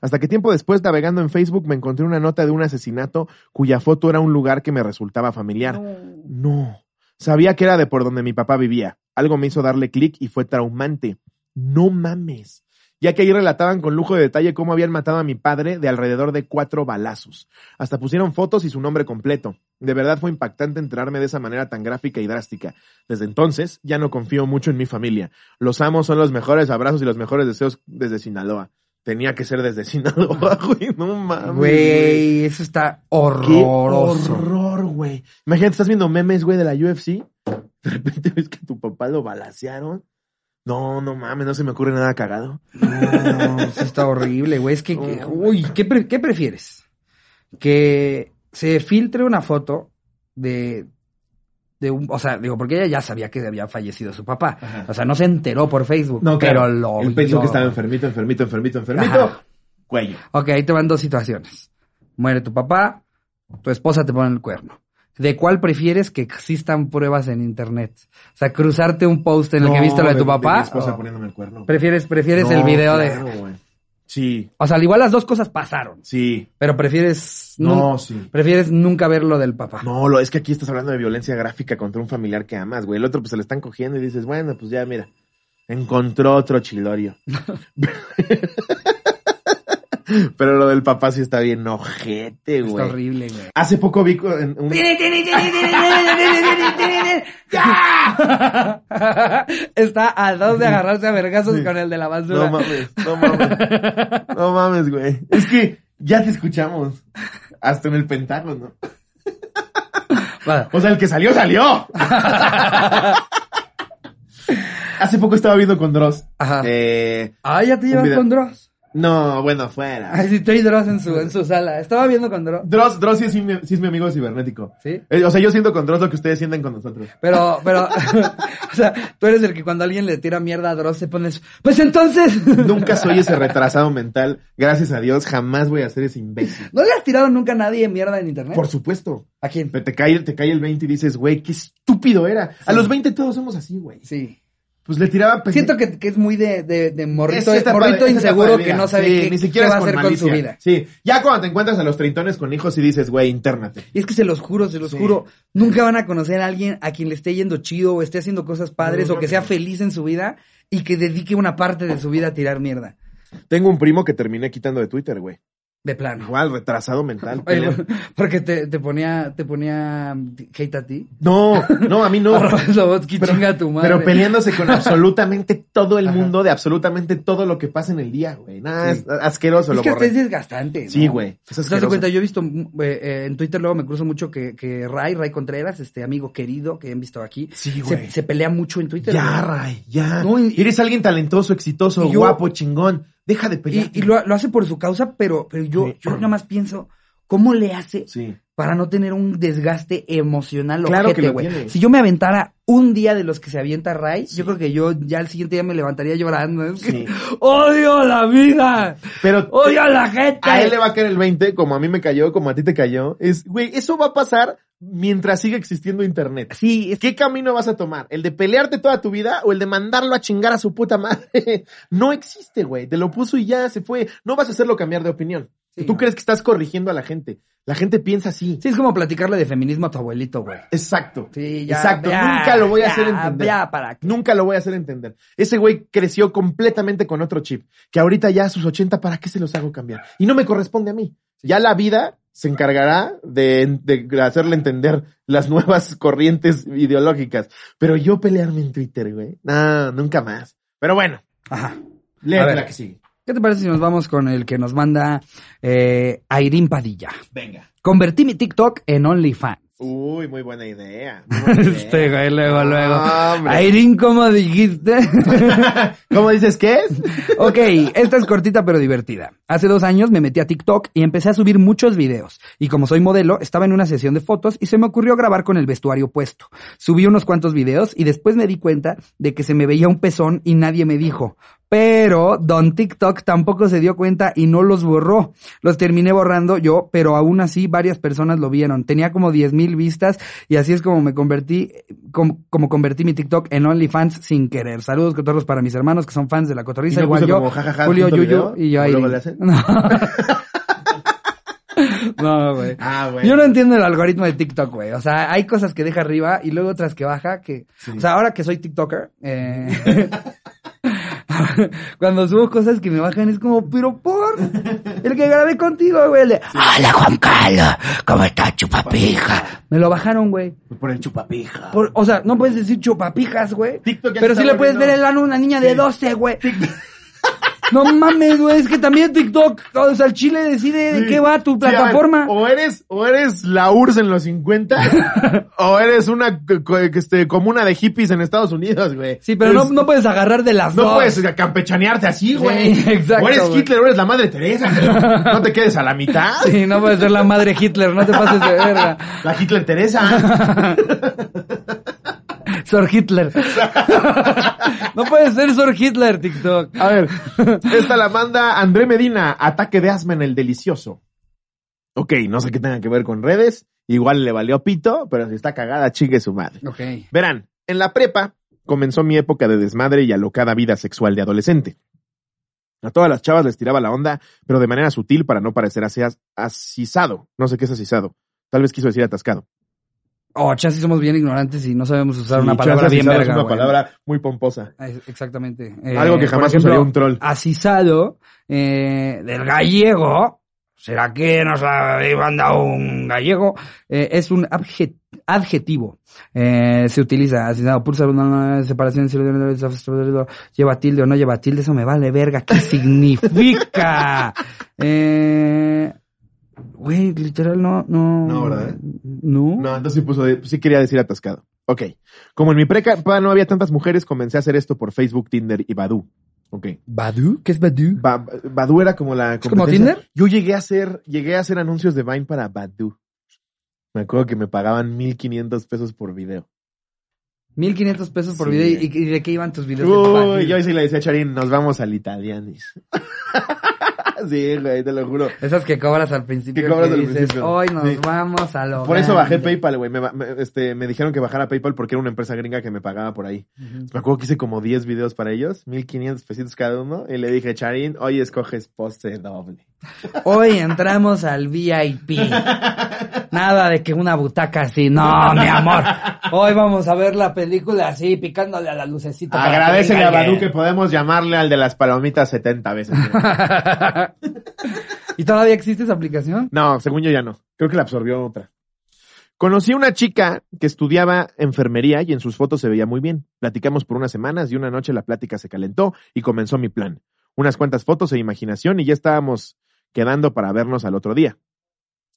Speaker 2: Hasta que tiempo después, navegando en Facebook, me encontré una nota de un asesinato cuya foto era un lugar que me resultaba familiar. No. Sabía que era de por donde mi papá vivía. Algo me hizo darle clic y fue traumante. No mames. Ya que ahí relataban con lujo de detalle cómo habían matado a mi padre de alrededor de cuatro balazos. Hasta pusieron fotos y su nombre completo. De verdad fue impactante enterarme de esa manera tan gráfica y drástica. Desde entonces ya no confío mucho en mi familia. Los amos son los mejores abrazos y los mejores deseos desde Sinaloa. Tenía que ser desde Sinaloa, güey. No mames.
Speaker 1: Güey, eso está
Speaker 2: Qué
Speaker 1: horroroso.
Speaker 2: horror, güey. Imagínate, estás viendo memes, güey, de la UFC. De repente ves que tu papá lo balacearon. No, no mames, no se me ocurre nada cagado.
Speaker 1: No, eso está horrible, güey. Es que, que- uy, ¿qué, pre- qué prefieres? Que se filtre una foto de, de un, o sea, digo, porque ella ya sabía que había fallecido su papá.
Speaker 2: Ajá.
Speaker 1: O sea, no se enteró por Facebook,
Speaker 2: No,
Speaker 1: pero lo
Speaker 2: Él pensó
Speaker 1: vio.
Speaker 2: que estaba enfermito, enfermito, enfermito, enfermito.
Speaker 1: Ajá.
Speaker 2: Cuello.
Speaker 1: Ok, ahí te van dos situaciones. Muere tu papá, tu esposa te pone el cuerno. ¿De cuál prefieres que existan pruebas en internet? O sea, cruzarte un post en el que viste lo de tu papá.
Speaker 2: esposa
Speaker 1: o
Speaker 2: poniéndome el cuerno.
Speaker 1: ¿Prefieres, prefieres el video
Speaker 2: claro,
Speaker 1: de...
Speaker 2: Sí,
Speaker 1: O sea, al igual las dos cosas pasaron,
Speaker 2: sí.
Speaker 1: pero prefieres...
Speaker 2: No,
Speaker 1: nun-
Speaker 2: sí.
Speaker 1: Prefieres nunca ver lo del papá.
Speaker 2: No, lo, es que aquí estás hablando de violencia gráfica contra un familiar que amas, güey. El otro pues se le están cogiendo y dices, bueno, pues ya mira, encontró otro chilorio. Pero lo del papá sí está bien ojete,
Speaker 1: Está
Speaker 2: güey.
Speaker 1: horrible, güey.
Speaker 2: Hace poco vi en un...
Speaker 1: Está a dos de agarrarse a vergazos con el de la basura.
Speaker 2: No mames, no mames. No mames, güey. Es que ya te escuchamos. Hasta en el Pentágono. O sea, el que salió, salió. Hace poco estaba viendo con Dross.
Speaker 1: Ajá.
Speaker 2: Eh,
Speaker 1: Ah, ya te llevas con Dross.
Speaker 2: No, bueno, afuera.
Speaker 1: Ay, sí, estoy Dross en su, en su sala. Estaba viendo con Dross.
Speaker 2: Dross, Dross sí es, mi, sí es mi amigo cibernético.
Speaker 1: ¿Sí?
Speaker 2: Eh, o sea, yo siento con Dross lo que ustedes sienten con nosotros.
Speaker 1: Pero, pero, o sea, tú eres el que cuando alguien le tira mierda a Dross se pones, pues entonces.
Speaker 2: Nunca soy ese retrasado mental. Gracias a Dios, jamás voy a ser ese imbécil.
Speaker 1: ¿No le has tirado nunca a nadie mierda en internet?
Speaker 2: Por supuesto.
Speaker 1: ¿A quién?
Speaker 2: Pero te cae, te cae el 20 y dices, güey, qué estúpido era. A los 20 todos somos así, güey.
Speaker 1: Sí.
Speaker 2: Pues le tiraba pende-
Speaker 1: Siento que, que es muy de, de, de morrito,
Speaker 2: Es
Speaker 1: morrito inseguro que no sabe
Speaker 2: Sí,
Speaker 1: qué,
Speaker 2: ni siquiera
Speaker 1: qué va a hacer con su vida.
Speaker 2: Sí, ya cuando te encuentras a los treintones con hijos y dices, güey, intérnate.
Speaker 1: Y es que se los juro, se los
Speaker 2: Sí.
Speaker 1: juro, nunca van a conocer a alguien a quien le esté yendo chido o esté haciendo cosas padres
Speaker 2: No,
Speaker 1: o
Speaker 2: no,
Speaker 1: que sea feliz en su vida y que dedique una parte de su vida a tirar mierda.
Speaker 2: Tengo un primo que terminé quitando de Twitter, güey.
Speaker 1: De plano.
Speaker 2: Igual, retrasado mental.
Speaker 1: Oye, porque te, te ponía, te ponía hate a ti.
Speaker 2: No, no, a mí no. Pero-
Speaker 1: chinga a tu madre.
Speaker 2: Pero peleándose con absolutamente todo el
Speaker 1: Ajá.
Speaker 2: mundo de absolutamente todo lo que pasa en el día, güey. Nada,
Speaker 1: Sí.
Speaker 2: es asqueroso
Speaker 1: Es
Speaker 2: lo
Speaker 1: que
Speaker 2: borré.
Speaker 1: es desgastante. ¿no?
Speaker 2: Sí, güey. Es
Speaker 1: ¿Te das cuenta? Yo he visto mm, eh, eh, en Twitter luego me cruzo mucho que, que Ray, Ray Contreras, este amigo querido que han visto aquí,
Speaker 2: Sí, güey.
Speaker 1: se pelea mucho en Twitter.
Speaker 2: Ya,
Speaker 1: güey.
Speaker 2: Ray, ya.
Speaker 1: No, y-
Speaker 2: Eres alguien talentoso, exitoso,
Speaker 1: yo-
Speaker 2: guapo, chingón. Deja de pelear.
Speaker 1: Y, y lo, lo hace por su causa, pero, pero yo,
Speaker 2: Sí.
Speaker 1: yo nada más pienso, ¿cómo le hace
Speaker 2: Sí.
Speaker 1: para no tener un desgaste emocional
Speaker 2: Claro que
Speaker 1: ojete, güey? Si yo me aventara un día de los que se avienta Ray,
Speaker 2: Sí.
Speaker 1: yo creo que yo ya el siguiente día me levantaría llorando. Es que
Speaker 2: Sí.
Speaker 1: odio la vida,
Speaker 2: Pero
Speaker 1: odio a la gente.
Speaker 2: a él le va a caer el 20, como a mí me cayó, como a ti te cayó. Es, güey, eso va a pasar mientras siga existiendo internet.
Speaker 1: Sí, es
Speaker 2: ¿Qué camino vas a tomar? ¿El de pelearte toda tu vida o el de mandarlo a chingar a su puta madre? No existe, güey. Te lo puso y ya se fue. No vas a hacerlo cambiar de opinión.
Speaker 1: Sí,
Speaker 2: Tú
Speaker 1: no.
Speaker 2: crees que estás corrigiendo a la gente. La gente piensa así.
Speaker 1: Sí, es como platicarle de feminismo a tu abuelito, güey.
Speaker 2: Exacto.
Speaker 1: Sí, ya.
Speaker 2: Exacto.
Speaker 1: ya,
Speaker 2: Nunca lo voy a
Speaker 1: ya,
Speaker 2: hacer entender.
Speaker 1: Ya, para qué.
Speaker 2: Nunca lo voy a hacer entender. Ese güey creció completamente con otro chip. Que ahorita ya a sus 80, ¿para qué se los hago cambiar? Y no me corresponde a mí. Ya la vida se encargará de, de hacerle entender las nuevas corrientes ideológicas. Pero yo pelearme en Twitter, güey. No, nunca más. Pero bueno,
Speaker 1: Ajá. ver.
Speaker 2: la que sigue.
Speaker 1: ¿Qué te parece si nos vamos con el que nos manda eh, Airín Padilla?
Speaker 2: Venga.
Speaker 1: Convertí mi TikTok en OnlyFans.
Speaker 2: Uy, muy buena idea. muy buena idea.
Speaker 1: Este güey, luego, luego. Airín, ¿cómo dijiste?
Speaker 2: ¿Cómo dices que es?
Speaker 1: ok, esta es cortita pero divertida. Hace dos años me metí a TikTok y empecé a subir muchos videos. Y como soy modelo, estaba en una sesión de fotos y se me ocurrió grabar con el vestuario puesto. Subí unos cuantos videos y después me di cuenta de que se me veía un pezón y nadie me dijo. Pero Don TikTok tampoco se dio cuenta y no los borró. Los terminé borrando yo, pero aún así varias personas lo vieron. Tenía como 10 mil vistas y así es como me convertí, como, como convertí mi TikTok en OnlyFans sin querer. Saludos cotorros para mis hermanos que son fans de la cotorriza,
Speaker 2: ¿Y no
Speaker 1: igual yo,
Speaker 2: como jajaja
Speaker 1: Julio
Speaker 2: punto
Speaker 1: Yuyu y yo
Speaker 2: ¿O
Speaker 1: ahí. No. No, güey.
Speaker 2: Ah, bueno.
Speaker 1: Yo no entiendo el algoritmo de TikTok, güey. O sea, hay cosas que deja arriba y luego otras que baja que...
Speaker 2: Sí.
Speaker 1: O sea, ahora que soy TikToker, eh... cuando subo cosas que me bajan es como, pero por el que grabé contigo, güey. el de, Hola, Juan Carlos, ¿cómo estás, chupapija? Me lo bajaron, güey.
Speaker 2: Por el chupapija.
Speaker 1: Por- o sea, no puedes decir chupapijas, güey.
Speaker 2: TikTok ya
Speaker 1: Pero sí le puedes ver el ano a una niña de
Speaker 2: Sí.
Speaker 1: 12, güey. No mames, güey, es que también TikTok, o sea, el Chile decide de qué va tu
Speaker 2: Sí, a ver,
Speaker 1: plataforma.
Speaker 2: o eres, o eres la URSS en los 50, o eres una este, comuna de hippies en Estados Unidos, güey.
Speaker 1: Sí, pero no, no puedes agarrar de las
Speaker 2: no
Speaker 1: dos.
Speaker 2: puedes campechanearte así, güey.
Speaker 1: Sí, exacto,
Speaker 2: O eres
Speaker 1: güey.
Speaker 2: Hitler o eres la madre Teresa. No te quedes a la mitad.
Speaker 1: Sí, no puedes ser la madre Hitler, no te pases de verga.
Speaker 2: La Hitler Teresa.
Speaker 1: Sor Hitler. No puedes ser Sor Hitler, TikTok.
Speaker 2: A ver, esta la manda André Medina, ataque de asma en el delicioso. Ok, no sé qué tenga que ver con redes, igual le valió pito, pero si está cagada, chingue su madre.
Speaker 1: Ok.
Speaker 2: Verán, en la prepa comenzó mi época de desmadre y alocada vida sexual de adolescente. A todas las chavas les tiraba la onda, pero de manera sutil para no parecer así as-. No sé qué es asisado. Tal vez quiso decir atascado.
Speaker 1: Oh, chas, somos bien ignorantes y no sabemos usar
Speaker 2: Sí,
Speaker 1: una palabra bien verga,
Speaker 2: es una palabra muy pomposa.
Speaker 1: Exactamente. Eh,
Speaker 2: Algo que jamás
Speaker 1: ejemplo,
Speaker 2: usaría un troll.
Speaker 1: Asisado, eh, del gallego. ¿Será que nos habéis mandado un gallego? Eh, es un abje- adjetivo. Eh, se utiliza asisado, pulsa una separación, lleva tilde o no lleva tilde, eso me vale verga. ¿Qué significa? Eh, güey, literal no, no.
Speaker 2: No, ¿verdad?
Speaker 1: No.
Speaker 2: No, entonces sí puso, de- sí quería decir atascado. Ok. Como en mi prepa no había tantas mujeres, comencé a hacer esto por Facebook, Tinder y Badoo. Ok.
Speaker 1: ¿Badu? ¿Qué es Badu?
Speaker 2: Ba- Badoo era como la
Speaker 1: como
Speaker 2: competencia.
Speaker 1: Tinder?
Speaker 2: Yo llegué a hacer, llegué a hacer anuncios de Vine para Badoo. Me acuerdo que me pagaban 1500 pesos por video.
Speaker 1: 1500 pesos por
Speaker 2: Sí,
Speaker 1: video. ¿Y, de qué iban tus videos? de Badu?
Speaker 2: Uy, yo sí le decía a Charín, nos vamos al Italianis. sí, güey, te lo juro.
Speaker 1: Esas que cobras al principio.
Speaker 2: Que cobras al
Speaker 1: dices,
Speaker 2: principio.
Speaker 1: Hoy nos
Speaker 2: Sí.
Speaker 1: vamos a lo
Speaker 2: Por eso bajé
Speaker 1: grande".
Speaker 2: PayPal, güey. Me, me- este, me dijeron que bajara PayPal porque era una empresa gringa que me pagaba por ahí.
Speaker 1: Ujú.
Speaker 2: Me acuerdo que hice como 10 videos para ellos, 1500 pesitos cada uno. Y le dije, Charín, hoy escoges poste doble.
Speaker 1: Hoy entramos al VIP. Nada de que una butaca así. No, mi amor. Hoy vamos a ver la película así, picándole a la lucecita.
Speaker 2: Agradecele a Badu que podemos llamarle al de las palomitas 70 veces.
Speaker 1: ¿Y todavía existe esa aplicación?
Speaker 2: no, según yo ya no. Creo que la absorbió otra. Conocí a una chica que estudiaba enfermería y en sus fotos se veía muy bien. Platicamos por unas semanas y una noche la plática se calentó y comenzó mi plan. Unas cuantas fotos e imaginación y ya estábamos quedando para vernos al otro día.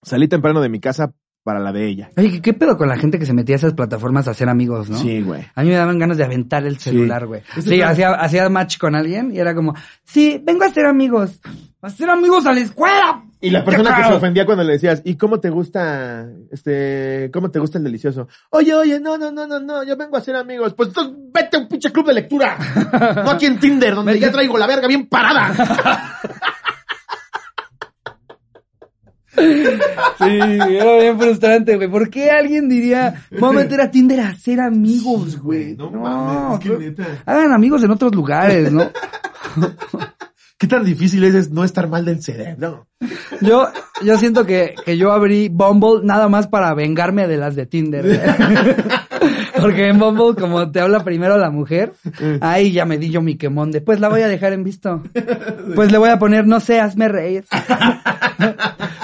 Speaker 2: Salí temprano de mi casa para la de ella.
Speaker 1: Oye, ¿qué, qué pedo con la gente que se metía a esas plataformas a hacer amigos, no?
Speaker 2: Sí, güey.
Speaker 1: A mí me daban ganas de aventar el celular, güey. Sí, hacía, hacía match con alguien y era como, sí, vengo a hacer amigos. A hacer amigos a la escuela.
Speaker 2: Y la persona que se ofendía cuando le decías, ¿y cómo te gusta, este, cómo te gusta el delicioso? Oye, oye, no, no, no, no, no, yo vengo a ser amigos. Pues entonces vete a un pinche club de lectura. No aquí en Tinder, donde ya traigo la verga bien parada.
Speaker 1: Sí, era bien frustrante, güey. ¿Por qué alguien diría, voy a meter a Tinder a hacer amigos, güey?
Speaker 2: No mames, es que neta.
Speaker 1: Hagan amigos en otros lugares, ¿no?
Speaker 2: ¿Qué tan difícil es, no estar mal del cerebro?
Speaker 1: Yo, yo siento que, que yo abrí Bumble nada más para vengarme de las de Tinder. güey. Porque en Bumble, como te habla primero la mujer, ahí ya me di yo mi quemón de, pues la voy a dejar en visto. Pues le voy a poner, no sé, hazme reír.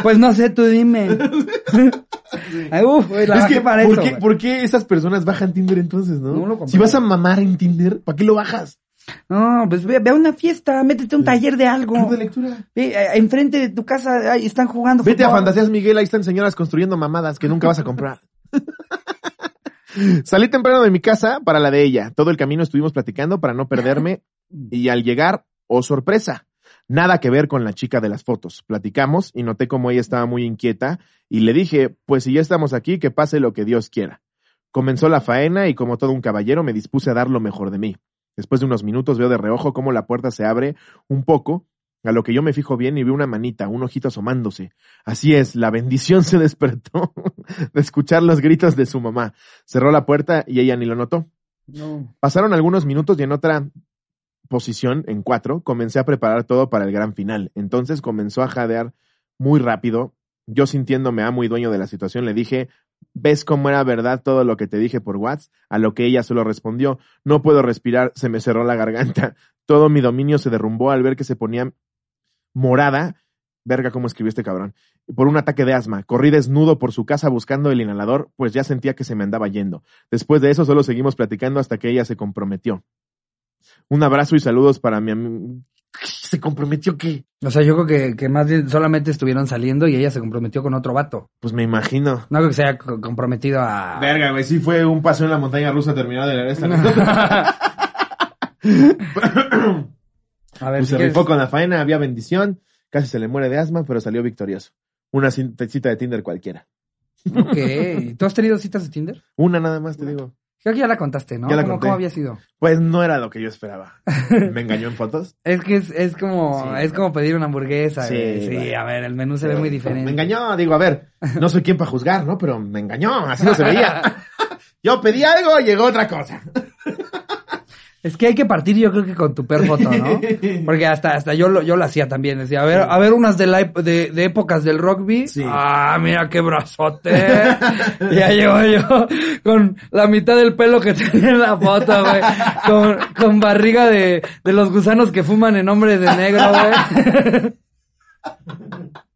Speaker 1: Pues no sé, tú dime. Ay, uf, güey, la
Speaker 2: es que,
Speaker 1: para
Speaker 2: ¿por,
Speaker 1: eso,
Speaker 2: qué,
Speaker 1: güey.
Speaker 2: ¿por qué esas personas bajan Tinder entonces, no?
Speaker 1: No lo comprendo.
Speaker 2: si vas a mamar en Tinder, ¿para qué lo bajas?
Speaker 1: No, pues ve, ve a una fiesta, métete a un taller de algo.
Speaker 2: Club de lectura.
Speaker 1: Ve, enfrente de tu casa ahí están jugando
Speaker 2: Vete a
Speaker 1: fútbol.
Speaker 2: Fantasías Miguel, ahí están señoras construyendo mamadas que nunca vas a comprar. Salí temprano de mi casa para la de ella. Todo el camino estuvimos platicando para no perderme y al llegar, oh sorpresa, nada que ver con la chica de las fotos. Platicamos y noté como ella estaba muy inquieta y le dije, pues si ya estamos aquí, que pase lo que Dios quiera. Comenzó la faena y como todo un caballero me dispuse a dar lo mejor de mí. Después de unos minutos veo de reojo cómo la puerta se abre un poco, a lo que yo me fijo bien y veo una manita, un ojito asomándose. Así es, la bendición se despertó de escuchar los gritos de su mamá. Cerró la puerta y ella ni lo notó.
Speaker 1: No.
Speaker 2: Pasaron algunos minutos y en otra posición, en cuatro, comencé a preparar todo para el gran final. Entonces comenzó a jadear muy rápido. Yo sintiéndome amo dueño de la situación, le dije, ¿ves cómo era verdad todo lo que te dije por WhatsApp? A lo que ella solo respondió, no puedo respirar, se me cerró la garganta. Todo mi dominio se derrumbó al ver que se ponía morada. Verga, cómo escribió este cabrón. Por un ataque de asma. Corrí desnudo por su casa buscando el inhalador, pues ya sentía que se me andaba yendo. Después de eso solo seguimos platicando hasta que ella se comprometió. Un abrazo y saludos para mi amigo. ¿Se comprometió qué?
Speaker 1: O sea, yo creo que, que más bien solamente estuvieron saliendo y ella se comprometió con otro vato.
Speaker 2: Pues me imagino.
Speaker 1: No creo que se haya co- comprometido a...
Speaker 2: Verga, güey, sí fue un paseo en la montaña rusa terminado de leer esta
Speaker 1: a ver,
Speaker 2: Pues
Speaker 1: si
Speaker 2: se
Speaker 1: quieres-
Speaker 2: rifó con la faena, había bendición, casi se le muere de asma, pero salió victorioso. Una cita de Tinder cualquiera.
Speaker 1: Ok. ¿Tú has tenido citas de Tinder?
Speaker 2: Una nada más te digo.
Speaker 1: Creo que ya la contaste, ¿no?
Speaker 2: Ya la
Speaker 1: ¿Cómo,
Speaker 2: conté.
Speaker 1: cómo había sido?
Speaker 2: Pues no era lo que yo esperaba. Me engañó en fotos.
Speaker 1: Es que es, es como
Speaker 2: Sí.
Speaker 1: es como pedir una hamburguesa.
Speaker 2: Sí.
Speaker 1: Sí, a ver, el menú se ve muy diferente.
Speaker 2: Me engañó, digo, a ver, no soy quien para juzgar, ¿no? Pero me engañó, así no se veía. Yo pedí algo, llegó otra cosa.
Speaker 1: Es que hay que partir yo creo que con tu per foto, ¿no? Porque hasta, hasta yo lo, yo lo hacía también. Decía, a ver, a ver unas de, la, de, de épocas del rugby.
Speaker 2: Sí.
Speaker 1: Ah, mira qué brazote. y ya llego yo con la mitad del pelo que tenía en la foto, güey. Con, con barriga de, de los gusanos que fuman en hombres de negro, güey.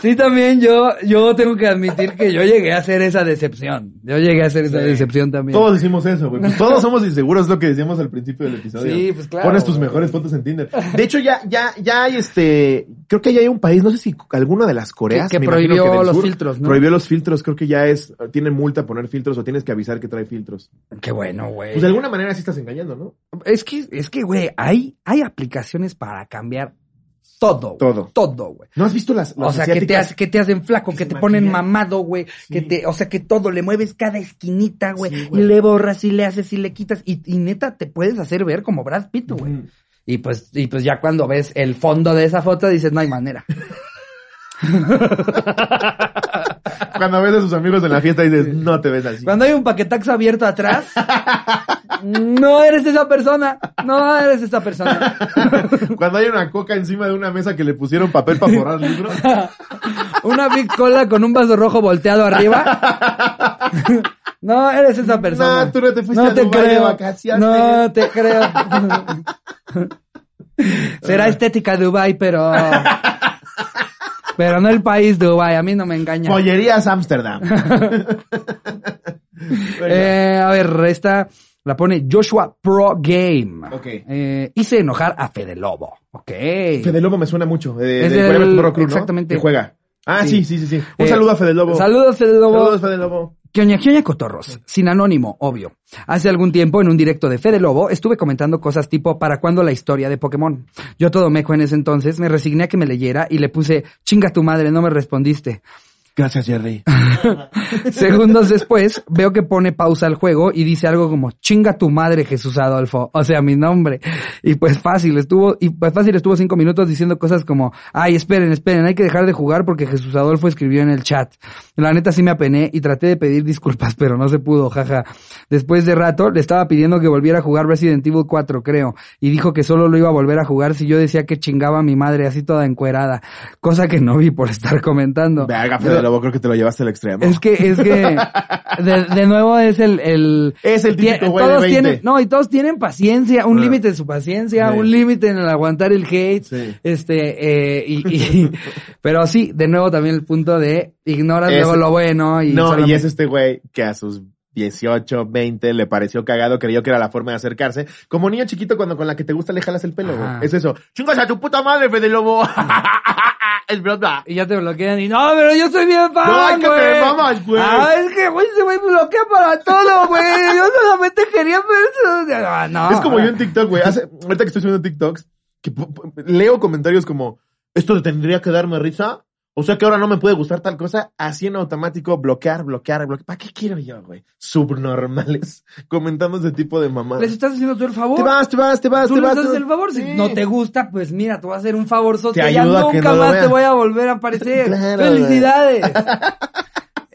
Speaker 1: Sí, también yo, yo tengo que admitir que yo llegué a hacer esa decepción. Yo llegué a hacer esa
Speaker 2: Sí.
Speaker 1: decepción también.
Speaker 2: Todos decimos eso, güey. Pues todos somos inseguros, es lo que decíamos al principio del episodio.
Speaker 1: Sí, pues claro,
Speaker 2: Pones tus mejores fotos en Tinder. De hecho, ya, ya, ya hay este, creo que ya hay un país, no sé si alguna de las Coreas.
Speaker 1: Que- prohibió los
Speaker 2: sur,
Speaker 1: filtros, ¿no?
Speaker 2: Prohibió los filtros, creo que ya es, tiene multa poner filtros o tienes que avisar que trae filtros.
Speaker 1: Qué bueno, güey.
Speaker 2: Pues de alguna manera sí estás engañando, ¿no?
Speaker 1: Es que, es que, güey, hay, hay aplicaciones para cambiar todo.
Speaker 2: Todo.
Speaker 1: Todo, güey.
Speaker 2: ¿No has visto las, las
Speaker 1: O sea, que te, hace- que te hacen flaco,
Speaker 2: que
Speaker 1: te ponen mamado, güey. Que te, o sea, que todo, le mueves cada esquinita, güey.
Speaker 2: Sí,
Speaker 1: y le borras y le haces y le quitas. Y, y neta, te puedes hacer ver como Brad Pitt, güey. Y pues, y pues ya cuando ves el fondo de esa foto dices, no hay manera.
Speaker 2: Cuando ves a sus amigos en la fiesta dices, no te ves así.
Speaker 1: Cuando hay un paquetaxo abierto atrás, no eres esa persona. No eres esa persona.
Speaker 2: Cuando hay una coca encima de una mesa que le pusieron papel para borrar libros.
Speaker 1: Una Big Cola con un vaso rojo volteado arriba. No eres esa persona.
Speaker 2: No, tú no te fuiste
Speaker 1: No
Speaker 2: a
Speaker 1: te
Speaker 2: de
Speaker 1: creo.
Speaker 2: vacaciones.
Speaker 1: No te creo. Será estética Dubai, pero pero no el país Dubai. A mí no me engaña.
Speaker 2: Pollerías Ámsterdam.
Speaker 1: Eh, a ver, esta la pone Joshua Pro Game.
Speaker 2: Ok.
Speaker 1: Eh, hice enojar a Fede Lobo. Ok.
Speaker 2: Fede Lobo me suena mucho. De,
Speaker 1: Es
Speaker 2: de
Speaker 1: del-
Speaker 2: Forever Tomorrow Crew, ¿no?
Speaker 1: exactamente.
Speaker 2: Que juega. Ah,
Speaker 1: Sí.
Speaker 2: sí, sí, sí, sí. Un
Speaker 1: Eh,
Speaker 2: saludo a Fede Lobo.
Speaker 1: Saludos, Fede Lobo.
Speaker 2: Saludos, Fede Lobo.
Speaker 1: Kioña Kioña Cotorros, sin anónimo, obvio. Hace algún tiempo, en un directo de Fede Lobo, estuve comentando cosas tipo ¿para cuándo la historia de Pokémon? Yo todo meco en ese entonces, me resigné a que me leyera y le puse chinga tu madre, no me respondiste.
Speaker 2: Gracias, Jerry.
Speaker 1: Segundos después, veo que pone pausa al juego y dice algo como chinga tu madre Jesús Adolfo, o sea, mi nombre. Y pues fácil, estuvo, y pues fácil estuvo cinco minutos diciendo cosas como, ay, esperen, esperen, hay que dejar de jugar porque Jesús Adolfo escribió en el chat. La neta sí me apené y traté de pedir disculpas, pero no se pudo, jaja. Después de rato, le estaba pidiendo que volviera a jugar Resident Evil 4, creo, y dijo que solo lo iba a volver a jugar si yo decía que chingaba a mi madre así toda encuerada, cosa que no vi por estar comentando.
Speaker 2: Verga, Fede Lobo, creo que te lo llevaste al extremo.
Speaker 1: Es que, es que, de, de nuevo es el, el,
Speaker 2: Es el típico güey de
Speaker 1: todos
Speaker 2: 20.
Speaker 1: tienen, no, y todos tienen paciencia, un límite de su paciencia,
Speaker 2: Sí.
Speaker 1: un límite en el aguantar el hate,
Speaker 2: Sí.
Speaker 1: este, eh, y, y- pero sí, de nuevo también el punto de ignoras
Speaker 2: Es-
Speaker 1: luego lo bueno y
Speaker 2: no, y es este güey que a sus 18, 20 le pareció cagado, creyó que era la forma de acercarse. Como niño chiquito cuando con la que te gusta le jalas el pelo, güey. Es eso. Chingas a tu puta madre, Fede Lobo. es broma.
Speaker 1: y ya te bloquean y no, pero yo soy bien fan,
Speaker 2: No, es que te mamas, güey.
Speaker 1: Ah, es que, güey, se güey bloquea para todo, güey. Yo solamente quería ver eso. Ah, no.
Speaker 2: Es como yo en TikTok, güey. Hace, ahorita que estoy subiendo TikToks, que leo comentarios como, ¿esto tendría que darme risa? O sea que ahora no me puede gustar tal cosa. Así en automático, bloquear, bloquear, bloquear. ¿Para qué quiero yo, güey? Subnormales. Comentando ese tipo de mamá.
Speaker 1: Les estás haciendo tú el favor.
Speaker 2: Te vas, te vas, te vas,
Speaker 1: Tú
Speaker 2: te
Speaker 1: les
Speaker 2: vas.
Speaker 1: haces
Speaker 2: te-
Speaker 1: el favor. Si no te gusta, pues mira, te voy a hacer un favor
Speaker 2: Te
Speaker 1: ya
Speaker 2: ayuda a que
Speaker 1: nunca
Speaker 2: no lo
Speaker 1: más te voy a volver a aparecer.
Speaker 2: Claro,
Speaker 1: ¡Felicidades!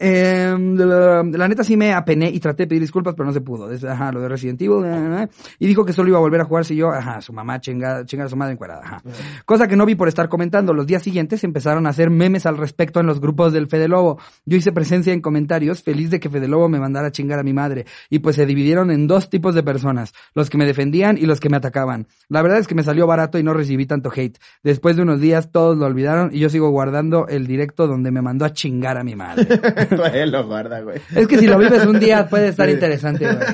Speaker 1: Eh, la, la neta sí me apené y traté de pedir disculpas, pero no se pudo. Ajá, lo de Resident Evil. eh, eh, y dijo que solo iba a volver a jugar si yo, ajá, su mamá chingada, chingada a su madre encuerada. Ajá. Cosa que no vi por estar comentando. Los días siguientes empezaron a hacer memes al respecto en los grupos del Fede Lobo. Yo hice presencia en comentarios, feliz de que Fede Lobo me mandara a chingar a mi madre. Y pues se dividieron en dos tipos de personas, los que me defendían y los que me atacaban. La verdad es que me salió barato y no recibí tanto hate. Después de unos días todos lo olvidaron y yo sigo guardando el directo donde me mandó a chingar a mi madre.
Speaker 2: Güey, lo guarda, güey.
Speaker 1: Es que si lo vives un día puede estar
Speaker 2: Sí.
Speaker 1: interesante, güey.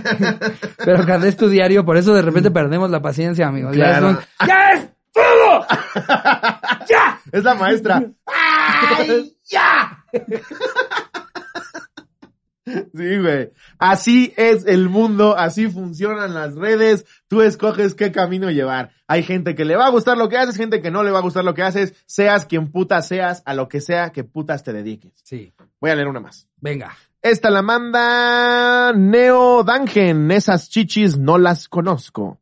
Speaker 1: Pero cuando es tu diario, por eso de repente perdemos la paciencia, amigos. Ya es un, ¡Ya es todo! ¡Ya!
Speaker 2: Es la maestra. ¡Ay, ya! Sí, güey. Así es el mundo, así funcionan las redes. Tú escoges qué camino llevar. Hay gente que le va a gustar lo que haces, gente que no le va a gustar lo que haces. Seas quien puta seas, a lo que sea que putas te dediques.
Speaker 1: Sí,
Speaker 2: Voy a leer una más.
Speaker 1: venga.
Speaker 2: Esta la manda Neo Dangen. Esas chichis no las conozco.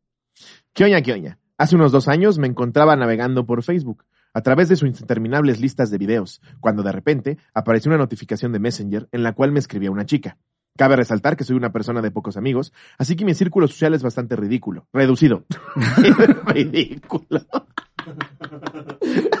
Speaker 2: ¿Qué oña, qué oña? Hace unos dos años me encontraba navegando por Facebook a través de sus interminables listas de videos, cuando de repente apareció una notificación de Messenger en la cual me escribía una chica. Cabe resaltar que soy una persona de pocos amigos, así que mi círculo social es bastante ridículo. Reducido. ridículo.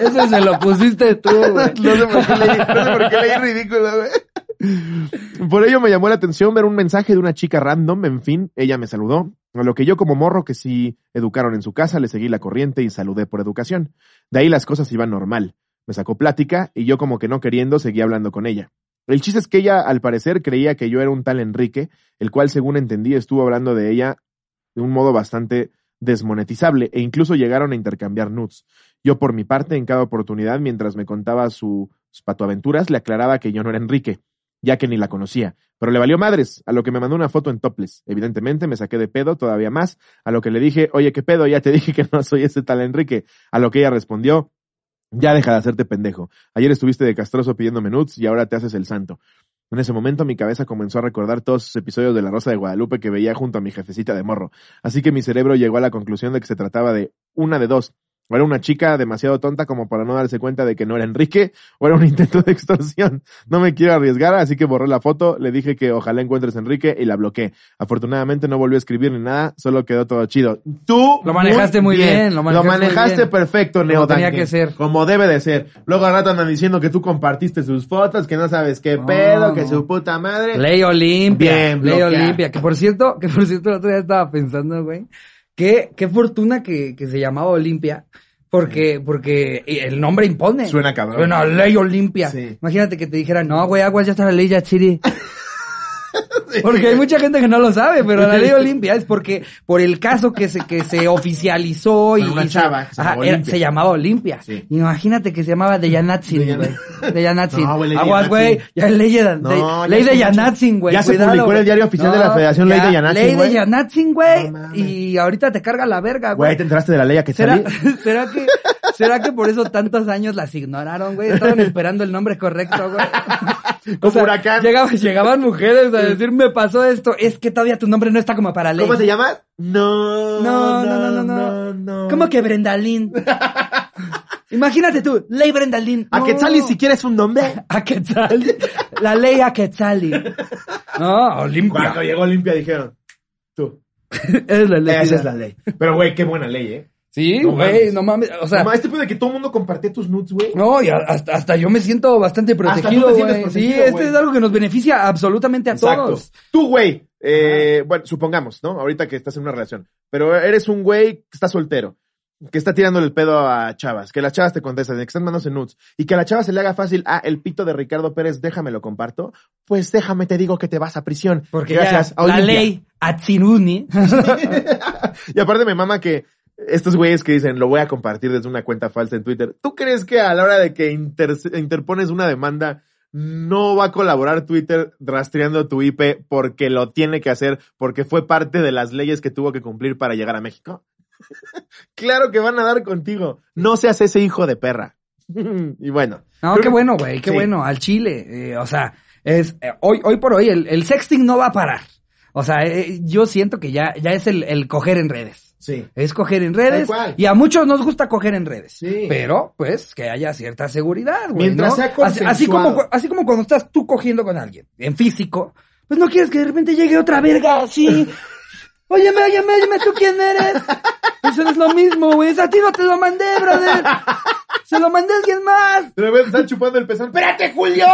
Speaker 1: Eso se lo pusiste tú, güey.
Speaker 2: No sé por qué leí, no sé por qué leí ridículo, güey. Por ello me llamó la atención ver un mensaje de una chica random, en fin, ella me saludó, a lo que yo como morro que sí educaron en su casa, le seguí la corriente y saludé por educación. De ahí las cosas iban normal. Me sacó plática y yo como que no queriendo seguí hablando con ella. El chiste es que ella al parecer creía que yo era un tal Enrique, el cual según entendí estuvo hablando de ella de un modo bastante desmonetizable e incluso llegaron a intercambiar nudes. Yo por mi parte en cada oportunidad mientras me contaba sus patoaventuras le aclaraba que yo no era Enrique, ya que ni la conocía, pero le valió madres, a lo que me mandó una foto en topless. Evidentemente me saqué de pedo todavía más, a lo que le dije, oye, ¿qué pedo? Ya te dije que no soy ese tal Enrique, a lo que ella respondió, ya deja de hacerte pendejo. Ayer estuviste de castroso pidiéndome nudes y ahora te haces el santo. En ese momento mi cabeza comenzó a recordar todos esos episodios de La Rosa de Guadalupe que veía junto a mi jefecita de morro. Así que mi cerebro llegó a la conclusión de que se trataba de una de dos. O era una chica demasiado tonta como para no darse cuenta de que no era Enrique, o era un intento de extorsión. No me quiero arriesgar, así que borré la foto, le dije que ojalá encuentres a Enrique y la bloqueé. Afortunadamente no volvió a escribir ni nada, solo quedó todo chido. Tú
Speaker 1: Lo manejaste muy bien, lo manejaste muy
Speaker 2: manejaste
Speaker 1: bien.
Speaker 2: perfecto,
Speaker 1: Como
Speaker 2: Neo
Speaker 1: tenía
Speaker 2: Duncan.
Speaker 1: que ser.
Speaker 2: Como debe de ser. Luego al rato andan diciendo que tú compartiste sus fotos, que no sabes qué pedo, que su puta madre.
Speaker 1: Ley Olimpia.
Speaker 2: Bien,
Speaker 1: Ley. Olimpia. Que por cierto, que por cierto, el otro día estaba pensando, güey. Qué, qué fortuna que, que se llamaba Olimpia. Porque, porque el nombre impone.
Speaker 2: Suena cabrón.
Speaker 1: Suena Ley Olimpia.
Speaker 2: Sí.
Speaker 1: Imagínate que te dijeran, no, güey, aguas, ya está la ley Yachiri. Porque hay mucha gente que no lo sabe, pero la ley Olimpia es porque por el caso que se que se oficializó y
Speaker 2: una
Speaker 1: se-
Speaker 2: chava se
Speaker 1: ajá,
Speaker 2: llamaba
Speaker 1: era- se llamaba Olimpia.
Speaker 2: Sí.
Speaker 1: Imagínate que se llamaba de Yanatzin, güey. De Yanatzin.
Speaker 2: No,
Speaker 1: Aguas, güey, ya es ley de,
Speaker 2: No, ya
Speaker 1: ley de
Speaker 2: mucho.
Speaker 1: Yanatzin, güey.
Speaker 2: Ya se
Speaker 1: cuidado,
Speaker 2: publicó en el diario oficial de la Federación, ley de Yanatzin,
Speaker 1: Ley de
Speaker 2: güey.
Speaker 1: Yanatzin, güey.
Speaker 2: No
Speaker 1: y ahorita te carga la verga,
Speaker 2: Güey,
Speaker 1: güey.
Speaker 2: ¿te enteraste de la ley a que
Speaker 1: ¿Será? ¿Será que, será que por eso tantos años las ignoraron, güey? Estaban esperando el nombre correcto, güey.
Speaker 2: Como huracán.
Speaker 1: Llegaban, llegaban mujeres a decir, me pasó esto, es que todavía tu nombre no está como para ley.
Speaker 2: ¿Cómo se llama? No,
Speaker 1: No, no, no, no, no.
Speaker 2: no.
Speaker 1: ¿Cómo que Brendalín? Imagínate tú, ley Brendalín.
Speaker 2: ¿A. Quetzali si quieres un nombre?
Speaker 1: A Quetzali. La ley a Quetzali. No, Olimpia.
Speaker 2: Cuando llegó Olimpia dijeron, tú,
Speaker 1: Es la ley.
Speaker 2: esa es la ley. Pero güey, qué buena ley, ¿eh?
Speaker 1: Sí,
Speaker 2: No
Speaker 1: güey, no mames. O sea,
Speaker 2: Nomás este pedo de que todo el mundo compartía tus nudes, güey.
Speaker 1: no, y hasta, hasta yo me siento bastante protegido, güey. Sí,
Speaker 2: protegido,
Speaker 1: este es algo que nos beneficia absolutamente a
Speaker 2: Exacto.
Speaker 1: todos.
Speaker 2: Tú, güey, eh, bueno, supongamos, ¿no? Ahorita que estás en una relación, pero eres un güey que está soltero, que está tirándole el pedo a chavas, que las chavas te contestan, que están mandándose nudes, y que a la chava se le haga fácil, ah, el pito de Ricardo Pérez, déjame lo comparto, pues déjame te digo que te vas a prisión.
Speaker 1: Porque
Speaker 2: Gracias
Speaker 1: ya
Speaker 2: a
Speaker 1: la
Speaker 2: Olimpia.
Speaker 1: ley Atsinuni.
Speaker 2: y aparte me mama que estos güeyes que dicen, lo voy a compartir desde una cuenta falsa en Twitter, ¿tú crees que a la hora de que inter- interpones una demanda no va a colaborar Twitter rastreando tu IP porque lo tiene que hacer, porque fue parte de las leyes que tuvo que cumplir para llegar a México. claro que van a dar contigo. No seas ese hijo de perra. y bueno.
Speaker 1: No, qué bueno, güey, qué
Speaker 2: sí.
Speaker 1: bueno, al Chile. eh, o sea, es eh, hoy, hoy por hoy el, el sexting no va a parar. O sea, eh, yo siento que ya, ya es el, el coger en redes.
Speaker 2: Sí.
Speaker 1: Es coger en redes. Y a muchos nos gusta coger en redes.
Speaker 2: Sí.
Speaker 1: Pero, pues, que haya cierta seguridad, güey.
Speaker 2: Mientras
Speaker 1: ¿no?
Speaker 2: sea
Speaker 1: así, así como, así como cuando estás tú cogiendo con alguien, en físico, pues no quieres que de repente llegue otra verga así. Óyeme, óyeme, óyeme, ¿tú quién eres? Eso no es lo mismo, güey. A ti no te lo mandé, brother. Se lo mandé a alguien más.
Speaker 2: De repente están chupando el pezón. ¡Espérate, Julio!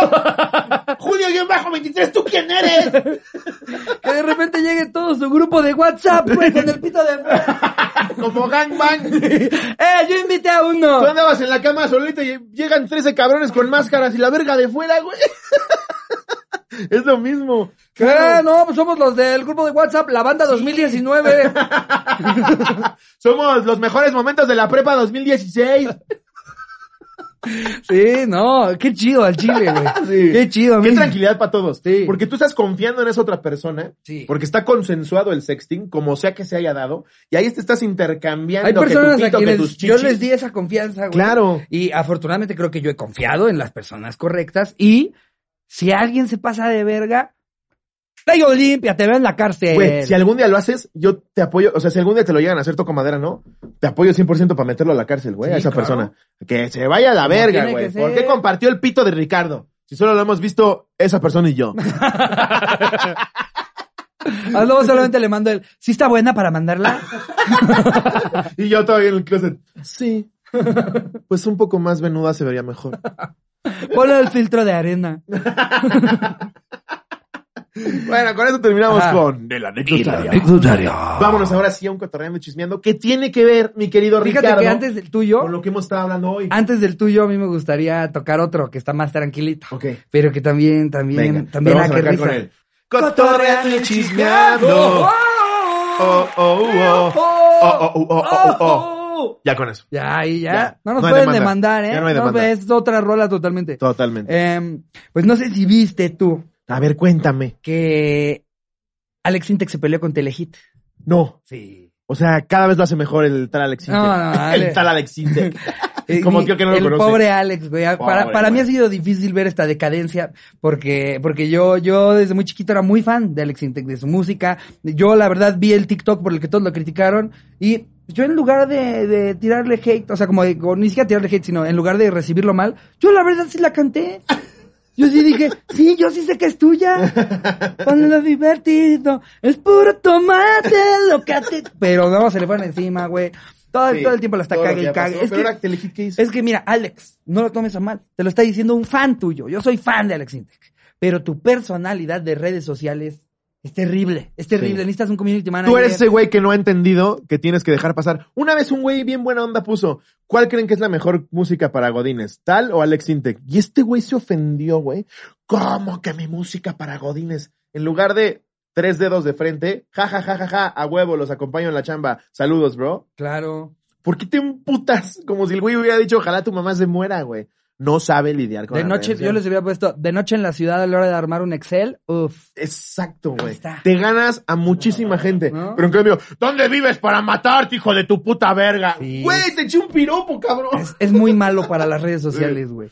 Speaker 2: ¡Julio, yo bajo 23, ¿tú quién eres?
Speaker 1: Que de repente llegue todo su grupo de WhatsApp, güey, con el pito de.
Speaker 2: Como gangbang.
Speaker 1: ¡Eh, yo invité a uno!
Speaker 2: Tú andabas en la cama solito y llegan 13 cabrones con máscaras y la verga de fuera, güey. Es lo mismo.
Speaker 1: ¿Qué? No, pues somos los del grupo de WhatsApp, la banda 2019.
Speaker 2: Somos los mejores momentos de la prepa 2016.
Speaker 1: Sí, no, qué chido al chile, güey.
Speaker 2: Sí.
Speaker 1: Qué chido, a mí.
Speaker 2: Qué tranquilidad para todos.
Speaker 1: Sí.
Speaker 2: Porque tú estás confiando en esa otra persona.
Speaker 1: Sí.
Speaker 2: Porque está consensuado el sexting, como sea que se haya dado. Y ahí te estás intercambiando
Speaker 1: Hay
Speaker 2: que tu
Speaker 1: personas a
Speaker 2: pito, que tus
Speaker 1: yo les di esa confianza, güey.
Speaker 2: Claro.
Speaker 1: Y afortunadamente creo que yo he confiado en las personas correctas. Y si alguien se pasa de verga, Rayo limpia, te veo en la cárcel.
Speaker 2: Güey, si algún día lo haces, yo te apoyo. O sea, si algún día te lo llegan a hacer toco madera, ¿no? Te apoyo 100% para meterlo a la cárcel, güey, a esa
Speaker 1: claro.
Speaker 2: persona. Que se vaya a la verga, güey. ¿Por qué compartió el pito de Ricardo? Si solo lo hemos visto esa persona y yo.
Speaker 1: Ah, luego solamente le mando el, ¿sí está buena para mandarla?
Speaker 2: y yo todavía en el closet. Sí. Pues un poco más venuda se vería mejor.
Speaker 1: Ponle el filtro de arena.
Speaker 2: Bueno, con eso terminamos
Speaker 1: Ajá.
Speaker 2: con el anecdotario. Vámonos ahora sí a un cotorreando y chismeando. ¿Qué tiene que ver, mi querido
Speaker 1: Fíjate
Speaker 2: Ricardo,
Speaker 1: que antes del tuyo,
Speaker 2: con lo que hemos estado hablando hoy?
Speaker 1: antes del tuyo a mí me gustaría tocar otro que está más tranquilito.
Speaker 2: Ok.
Speaker 1: Pero que también, también,
Speaker 2: Venga,
Speaker 1: también,
Speaker 2: a arrancar
Speaker 1: risa.
Speaker 2: con él. Cotorreando y chismeando. Oh, oh, oh. Oh, oh, oh, oh, oh, oh. Ya con eso.
Speaker 1: Ya, ahí ya.
Speaker 2: Ya.
Speaker 1: No nos
Speaker 2: No
Speaker 1: pueden
Speaker 2: demanda.
Speaker 1: demandar, ¿eh?
Speaker 2: Ya no hay demanda.
Speaker 1: es otra rola totalmente.
Speaker 2: Totalmente.
Speaker 1: Em, pues no sé si viste tú
Speaker 2: A ver, cuéntame.
Speaker 1: que Alex Intec se peleó con Telehit.
Speaker 2: No.
Speaker 1: Sí.
Speaker 2: O sea, cada vez lo hace mejor el tal Alex Intec.
Speaker 1: No, no, Ale-
Speaker 2: El tal Alex Intec. Como tío que no lo
Speaker 1: el
Speaker 2: conoce.
Speaker 1: pobre Alex, güey. para
Speaker 2: Pobre,
Speaker 1: para mí
Speaker 2: güey.
Speaker 1: ha sido difícil ver esta decadencia porque, porque yo, yo desde muy chiquito era muy fan de Alex Intec, de su música. Yo, la verdad, vi el TikTok por el que todos lo criticaron y yo en lugar de, de tirarle hate, o sea, como de, ni siquiera tirarle hate, sino en lugar de recibirlo mal, yo la verdad sí la canté. Yo sí dije, sí, yo sí sé que es tuya. Con lo divertido, es puro tomate lo que ti... Pero no, se le fueron encima, güey. Todo,
Speaker 2: Sí,
Speaker 1: todo el tiempo la está cague y cague.
Speaker 2: pasó.
Speaker 1: Es
Speaker 2: Pero
Speaker 1: que,
Speaker 2: ahora Telehit, ¿qué hizo?
Speaker 1: es que mira, Alex, no lo tomes a mal. Te lo está diciendo un fan tuyo. Yo soy fan de Alex Intec. Pero tu personalidad de redes sociales es terrible. Es terrible.
Speaker 2: Sí.
Speaker 1: Necesitas un community manager.
Speaker 2: Tú eres ese güey que no ha entendido que tienes que dejar pasar. Una vez un güey bien buena onda puso, ¿cuál creen que es la mejor música para Godines? ¿Tal o Alex Intec? Y este güey se ofendió, güey. ¿Cómo que mi música para Godines? En lugar de tres dedos de frente, ja, ja, ja, ja, ja, a huevo, los acompaño en la chamba. Saludos, bro.
Speaker 1: Claro.
Speaker 2: ¿Por qué te emputas? Como si el güey hubiera dicho, ojalá tu mamá se muera, güey. No sabe lidiar con
Speaker 1: De noche, yo les hubiera puesto, de noche en la ciudad a la hora de armar un Excel. Uf.
Speaker 2: Exacto, güey. Te ganas a muchísima gente.
Speaker 1: ¿No?
Speaker 2: Pero en cambio, ¿dónde vives para matarte, hijo de tu puta verga?
Speaker 1: Sí.
Speaker 2: Güey, te eché un piropo, cabrón.
Speaker 1: Es, es muy malo para las redes sociales, güey.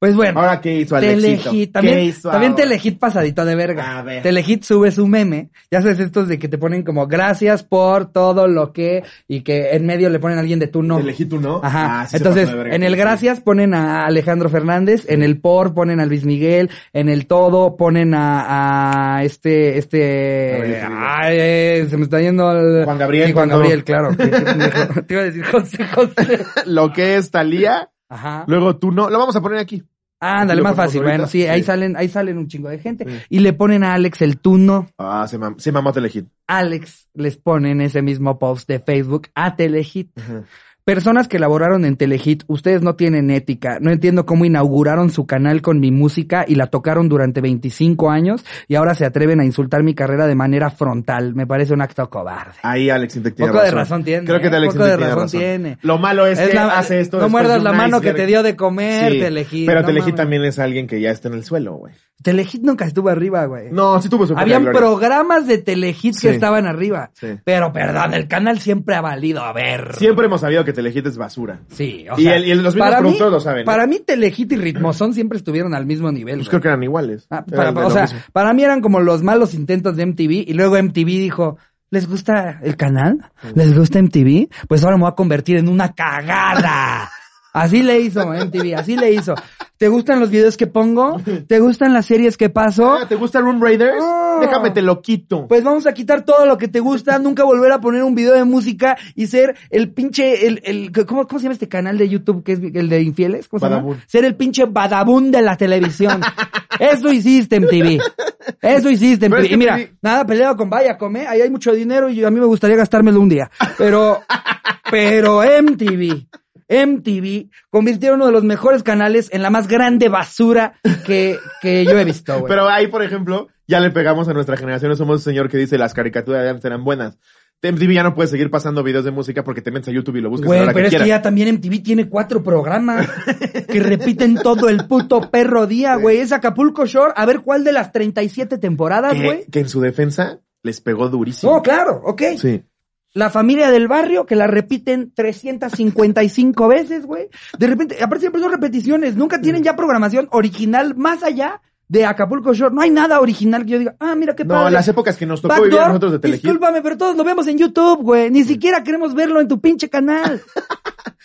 Speaker 1: Pues bueno.
Speaker 2: Ahora, ¿qué hizo Alexito?
Speaker 1: Telehit,
Speaker 2: ¿Qué
Speaker 1: también,
Speaker 2: hizo
Speaker 1: también? Telehit pasadito de verga.
Speaker 2: A ver.
Speaker 1: Telehit sube su meme. Ya sabes estos de que te ponen como gracias por todo lo que y que en medio le ponen a alguien de tú no.
Speaker 2: Telehit, ¿tú no?
Speaker 1: Ajá.
Speaker 2: Ah, sí
Speaker 1: Entonces,
Speaker 2: pasó de verga,
Speaker 1: en el gracias ponen a Alejandro Fernández, en el por ponen a Luis Miguel, en el todo ponen a, a este, este, ay, eh, se me está yendo el...
Speaker 2: Juan Gabriel,
Speaker 1: Sí, Juan. Gabriel, claro. Te iba a decir José José.
Speaker 2: Lo que es Talía,
Speaker 1: Ajá.
Speaker 2: luego tú no. Lo vamos a poner aquí.
Speaker 1: Ándale,
Speaker 2: ¿Lo
Speaker 1: más fácil. Bueno, sí, ahí salen, ahí salen un chingo de gente.
Speaker 2: Sí.
Speaker 1: Y le ponen a Alex el tú no.
Speaker 2: Ah, se, mam se mamó Telehit.
Speaker 1: Alex les pone en ese mismo post de Facebook a Telehit.
Speaker 2: Ajá.
Speaker 1: Personas que laboraron en Telehit, ustedes no tienen ética. No entiendo cómo inauguraron su canal con mi música y la tocaron durante 25 años y ahora se atreven a insultar mi carrera de manera frontal. Me parece un acto cobarde.
Speaker 2: Ahí Alex Intec tiene
Speaker 1: Poco de
Speaker 2: razón.
Speaker 1: razón tiene,
Speaker 2: Creo que
Speaker 1: ¿eh?
Speaker 2: Alex
Speaker 1: Poco de razón tiene.
Speaker 2: Lo malo es,
Speaker 1: Es
Speaker 2: que
Speaker 1: la-
Speaker 2: hace esto
Speaker 1: no muerdas la mano que te dio de comer,
Speaker 2: Sí,
Speaker 1: Telehit.
Speaker 2: Pero
Speaker 1: no
Speaker 2: Telehit
Speaker 1: mames.
Speaker 2: también es alguien que ya está en el suelo, güey.
Speaker 1: Telehit nunca estuvo arriba, güey.
Speaker 2: No, sí tuvo su
Speaker 1: Habían
Speaker 2: gloria.
Speaker 1: programas de Telehit
Speaker 2: Sí.
Speaker 1: que estaban arriba.
Speaker 2: Sí.
Speaker 1: Pero perdón, el canal siempre ha valido a ver.
Speaker 2: Siempre hemos sabido que Telehit es basura.
Speaker 1: Sí, o
Speaker 2: Y
Speaker 1: sea,
Speaker 2: el- y el- los mismos
Speaker 1: para mí-
Speaker 2: productores lo saben.
Speaker 1: Para mí, Telehit y Ritmozón siempre estuvieron al mismo nivel.
Speaker 2: Pues creo que eran iguales.
Speaker 1: Ah, para- o sea,
Speaker 2: mismo.
Speaker 1: para mí eran como los malos intentos de MTV y luego MTV dijo, ¿les gusta el canal? ¿Les gusta MTV? Pues ahora me voy a convertir en una cagada. Así le hizo MTV, así le hizo. ¿Te gustan los videos que pongo? ¿Te gustan las series que paso?
Speaker 2: Ah, ¿Te gusta Room Raiders? Déjame te lo quito.
Speaker 1: Pues vamos a quitar todo lo que te gusta, nunca volver a poner un video de música y ser el pinche, el, el, ¿cómo, cómo se llama este canal de YouTube que es el de infieles? ¿Cómo se llama? Ser el pinche badabun de la televisión. Eso hiciste MTV. Eso hiciste MTV. Y mira, nada peleado con Viacom, ¿eh? Ahí hay mucho dinero y a mí me gustaría gastármelo un día. Pero, pero MTV. MTV convirtieron uno de los mejores canales en la más grande basura que, que yo he visto, güey.
Speaker 2: Pero ahí, por ejemplo, ya le pegamos a nuestra generación. Somos un señor que dice las caricaturas de antes eran buenas. MTV ya no puede seguir pasando videos de música porque te metes a YouTube y lo buscas a la
Speaker 1: Güey, pero
Speaker 2: que
Speaker 1: es que ya también MTV tiene cuatro programas que repiten todo el puto perro día, güey. Es Acapulco Shore. A ver cuál de las 37 temporadas, güey.
Speaker 2: que, que en su defensa les pegó durísimo.
Speaker 1: No, claro, ok.
Speaker 2: Sí.
Speaker 1: La familia del barrio, que la repiten 355 veces, güey. De repente, aparte siempre son repeticiones. Nunca tienen ya programación original más allá de Acapulco Shore. No hay nada original que yo diga, ah, mira qué
Speaker 2: No,
Speaker 1: padre.
Speaker 2: las épocas que nos tocó vivir
Speaker 1: Backdoor,
Speaker 2: nosotros de Telehit.
Speaker 1: discúlpame, pero todos lo vemos en YouTube, güey. Ni siquiera queremos verlo en tu pinche canal.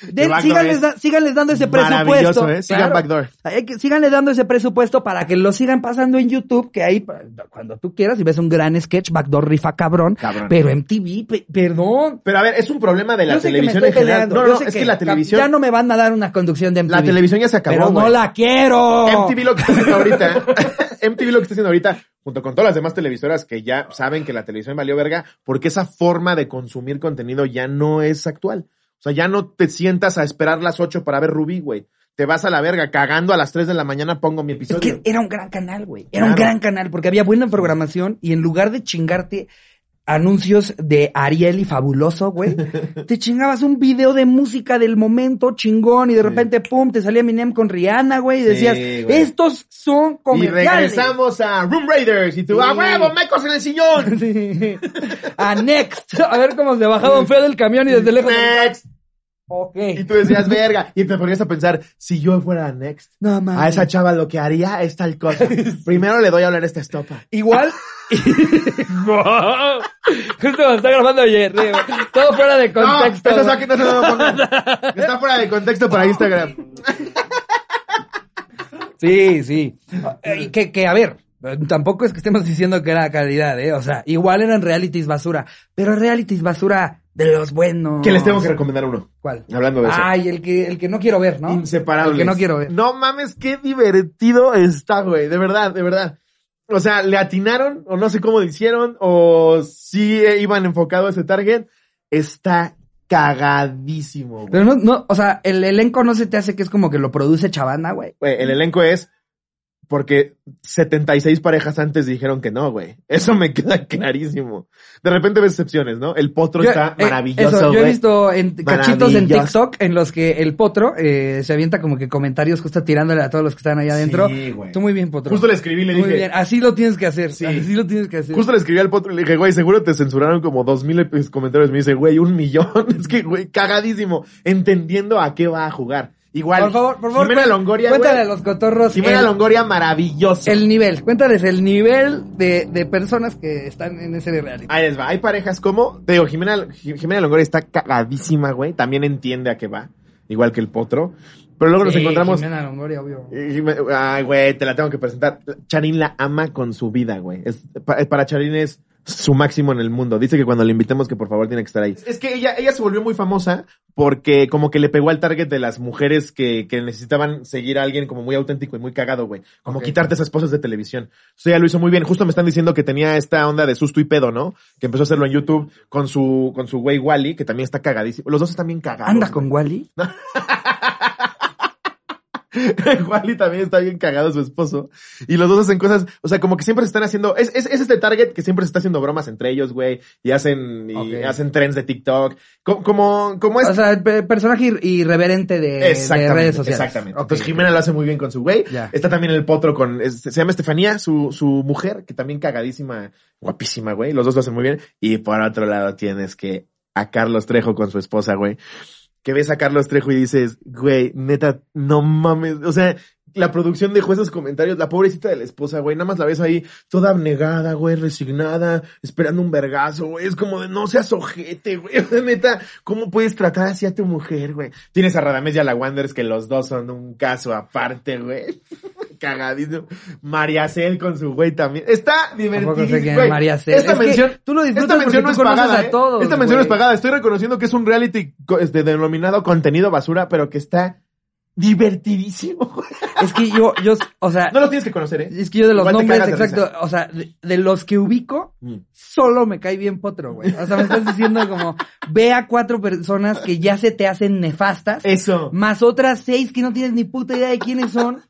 Speaker 2: Backdoor
Speaker 1: síganles, da- síganles dando ese presupuesto.
Speaker 2: ¿eh? Sigan
Speaker 1: Claro.
Speaker 2: Backdoor.
Speaker 1: Hay que, síganle dando ese presupuesto para que lo sigan pasando en YouTube, que ahí, cuando tú quieras, y ves un gran sketch, Backdoor rifa cabrón.
Speaker 2: Cabrón.
Speaker 1: Pero MTV, pe- perdón.
Speaker 2: Pero a ver, es un problema de la televisión en general. No, no,
Speaker 1: sé
Speaker 2: es que, la televisión,
Speaker 1: Ya no me van a dar una conducción de MTV.
Speaker 2: la televisión ya se acabó,
Speaker 1: Pero no la quiero.
Speaker 2: MTV lo que está ahorita, MTV lo que está haciendo ahorita, junto con todas las demás televisoras que ya saben que la televisión valió verga, porque esa forma de consumir contenido ya no es actual. O sea, ya no te sientas a esperar las 8 para ver Rubí, güey. Te vas a la verga, cagando a las 3 de la mañana pongo mi
Speaker 1: Es
Speaker 2: episodio.
Speaker 1: que era un gran canal, güey. Era un gran canal porque había buena programación y en lugar de chingarte anuncios de Ariel y Fabuloso, güey, te chingabas un video de música del momento chingón y de repente, pum, te salía Eminem con Rihanna, güey, y
Speaker 2: Sí,
Speaker 1: decías,
Speaker 2: güey.
Speaker 1: estos son
Speaker 2: Y
Speaker 1: comerciales.
Speaker 2: regresamos a Room Raiders y tú,
Speaker 1: Sí.
Speaker 2: ¡a huevo, mecos en el sillón!
Speaker 1: Sí. A Next. A ver cómo se bajaba un feo del camión y desde lejos.
Speaker 2: Next.
Speaker 1: Ok.
Speaker 2: Y tú decías, verga. Y te ponías a pensar, si yo fuera Next,
Speaker 1: No
Speaker 2: a esa chava lo que haría es tal cosa. Primero le doy a hablar esta estopa.
Speaker 1: Igual. Justo cuando está grabando ayer. digo, Todo fuera de contexto.
Speaker 2: No, eso
Speaker 1: güey.
Speaker 2: aquí no se lo pongan. Está fuera de contexto para Instagram.
Speaker 1: Sí, sí. Eh, Que, que, a ver, tampoco es que estemos diciendo que era calidad, ¿eh? O sea, igual eran realities basura, pero realities basura de los buenos.
Speaker 2: Que les tengo que recomendar uno.
Speaker 1: ¿Cuál?
Speaker 2: Hablando de eso.
Speaker 1: Ay, el que, el que no quiero ver, ¿no?
Speaker 2: Inseparables.
Speaker 1: El que no quiero ver.
Speaker 2: No mames, qué divertido está, güey. De verdad, de verdad. O sea, le atinaron, o no sé cómo lo hicieron, o sí eh, iban enfocado a ese target. Está cagadísimo, güey.
Speaker 1: Pero no, no, o sea, el elenco no se te hace que es como que lo produce Chavana, güey.
Speaker 2: Güey, el elenco es porque 76 parejas antes dijeron que no, güey. Eso me queda clarísimo. De repente ves excepciones, ¿no? El potro
Speaker 1: Yo-
Speaker 2: está
Speaker 1: eh,
Speaker 2: maravilloso,
Speaker 1: eso, yo he visto en cachitos en. TikTok en los que el potro eh, se avienta como que comentarios justo tirándole a todos los que están allá adentro.
Speaker 2: Sí, güey.
Speaker 1: Tú muy bien, potro.
Speaker 2: Justo le escribí y le
Speaker 1: Muy
Speaker 2: dije,
Speaker 1: bien, así lo tienes que hacer.
Speaker 2: Sí.
Speaker 1: Así lo tienes que hacer.
Speaker 2: Justo le escribí al potro y le dije, güey, seguro te censuraron como dos mil comentarios. Me dice, güey, un millón. Es que, güey, cagadísimo. Entendiendo a qué va a jugar. Igual.
Speaker 1: Por favor, por favor.
Speaker 2: Jimena Longoria,
Speaker 1: Cuéntale a
Speaker 2: güey.
Speaker 1: los cotorros
Speaker 2: Jimena
Speaker 1: el,
Speaker 2: Longoria, maravilloso.
Speaker 1: el nivel. Cuéntales el nivel de, de personas que están en ese reality.
Speaker 2: Ahí les va. Hay parejas como, te digo, Jimena, Jimena Longoria está cagadísima, güey. También entiende a qué va. Igual que el potro. Pero luego nos encontramos.
Speaker 1: Jimena Longoria, obvio.
Speaker 2: Ay, güey, te la tengo que presentar. Charín la ama con su vida, güey. Es, pa- para Charín es su máximo en el mundo. Dice que cuando le invitemos que por favor tiene que estar ahí. Es que ella, ella se volvió muy famosa porque como que le pegó al target de las mujeres que, que necesitaban seguir a alguien como muy auténtico y muy cagado, güey. Como quitarte esas cosas de televisión. O sea, ella lo hizo muy bien. Justo me están diciendo que tenía esta onda de susto y pedo, ¿no? Que empezó a hacerlo en YouTube con su, con su güey Wally, que también está cagadísimo. Los dos están bien cagados.
Speaker 1: ¿Anda con Wally?
Speaker 2: Wally también está bien cagado su esposo. Y los dos hacen cosas, o sea, como que siempre se están haciendo, es, es, es este target que siempre se está haciendo bromas entre ellos, güey. Y hacen, y hacen trends de TikTok. Co- Como, como es.
Speaker 1: O sea, el personaje ir- irreverente de, redes sociales.
Speaker 2: exactamente.
Speaker 1: Ok.
Speaker 2: Entonces Jimena lo hace muy bien con su güey. Está también el potro con, se llama Estefanía, su, su mujer, que también cagadísima, guapísima, güey. Los dos lo hacen muy bien. Y por otro lado tienes que a Carlos Trejo con su esposa, güey. Que ves a Carlos Trejo y dices, güey, neta, no mames. O sea, la producción dejó esos comentarios, la pobrecita de la esposa, güey, nada más la ves ahí toda abnegada, güey, resignada, esperando un vergazo, güey. Es como de no seas ojete, güey. Neta, ¿cómo puedes tratar así a tu mujer, güey? Tienes a Radamés y a la Wanderers que los dos son un caso aparte, güey. Cagadísimo. María Cel con su güey también. Está divertido. Esta
Speaker 1: Es
Speaker 2: mención,
Speaker 1: tú lo disfrutas
Speaker 2: esta mención no es pagada,
Speaker 1: a
Speaker 2: ¿eh?
Speaker 1: todos,
Speaker 2: Esta mención no es pagada. Estoy reconociendo que es un reality este, denominado contenido basura, pero que está divertidísimo. güey.
Speaker 1: Es que yo, yo, o sea,
Speaker 2: No lo tienes que conocer, ¿eh?
Speaker 1: es que yo de los
Speaker 2: Igual
Speaker 1: nombres, exacto, o sea, de, de los que ubico, solo me cae bien Potro, güey. O sea, me estás diciendo como, ve a cuatro personas que ya se te hacen nefastas,
Speaker 2: Eso.
Speaker 1: más otras seis que no tienes ni puta idea de quiénes son.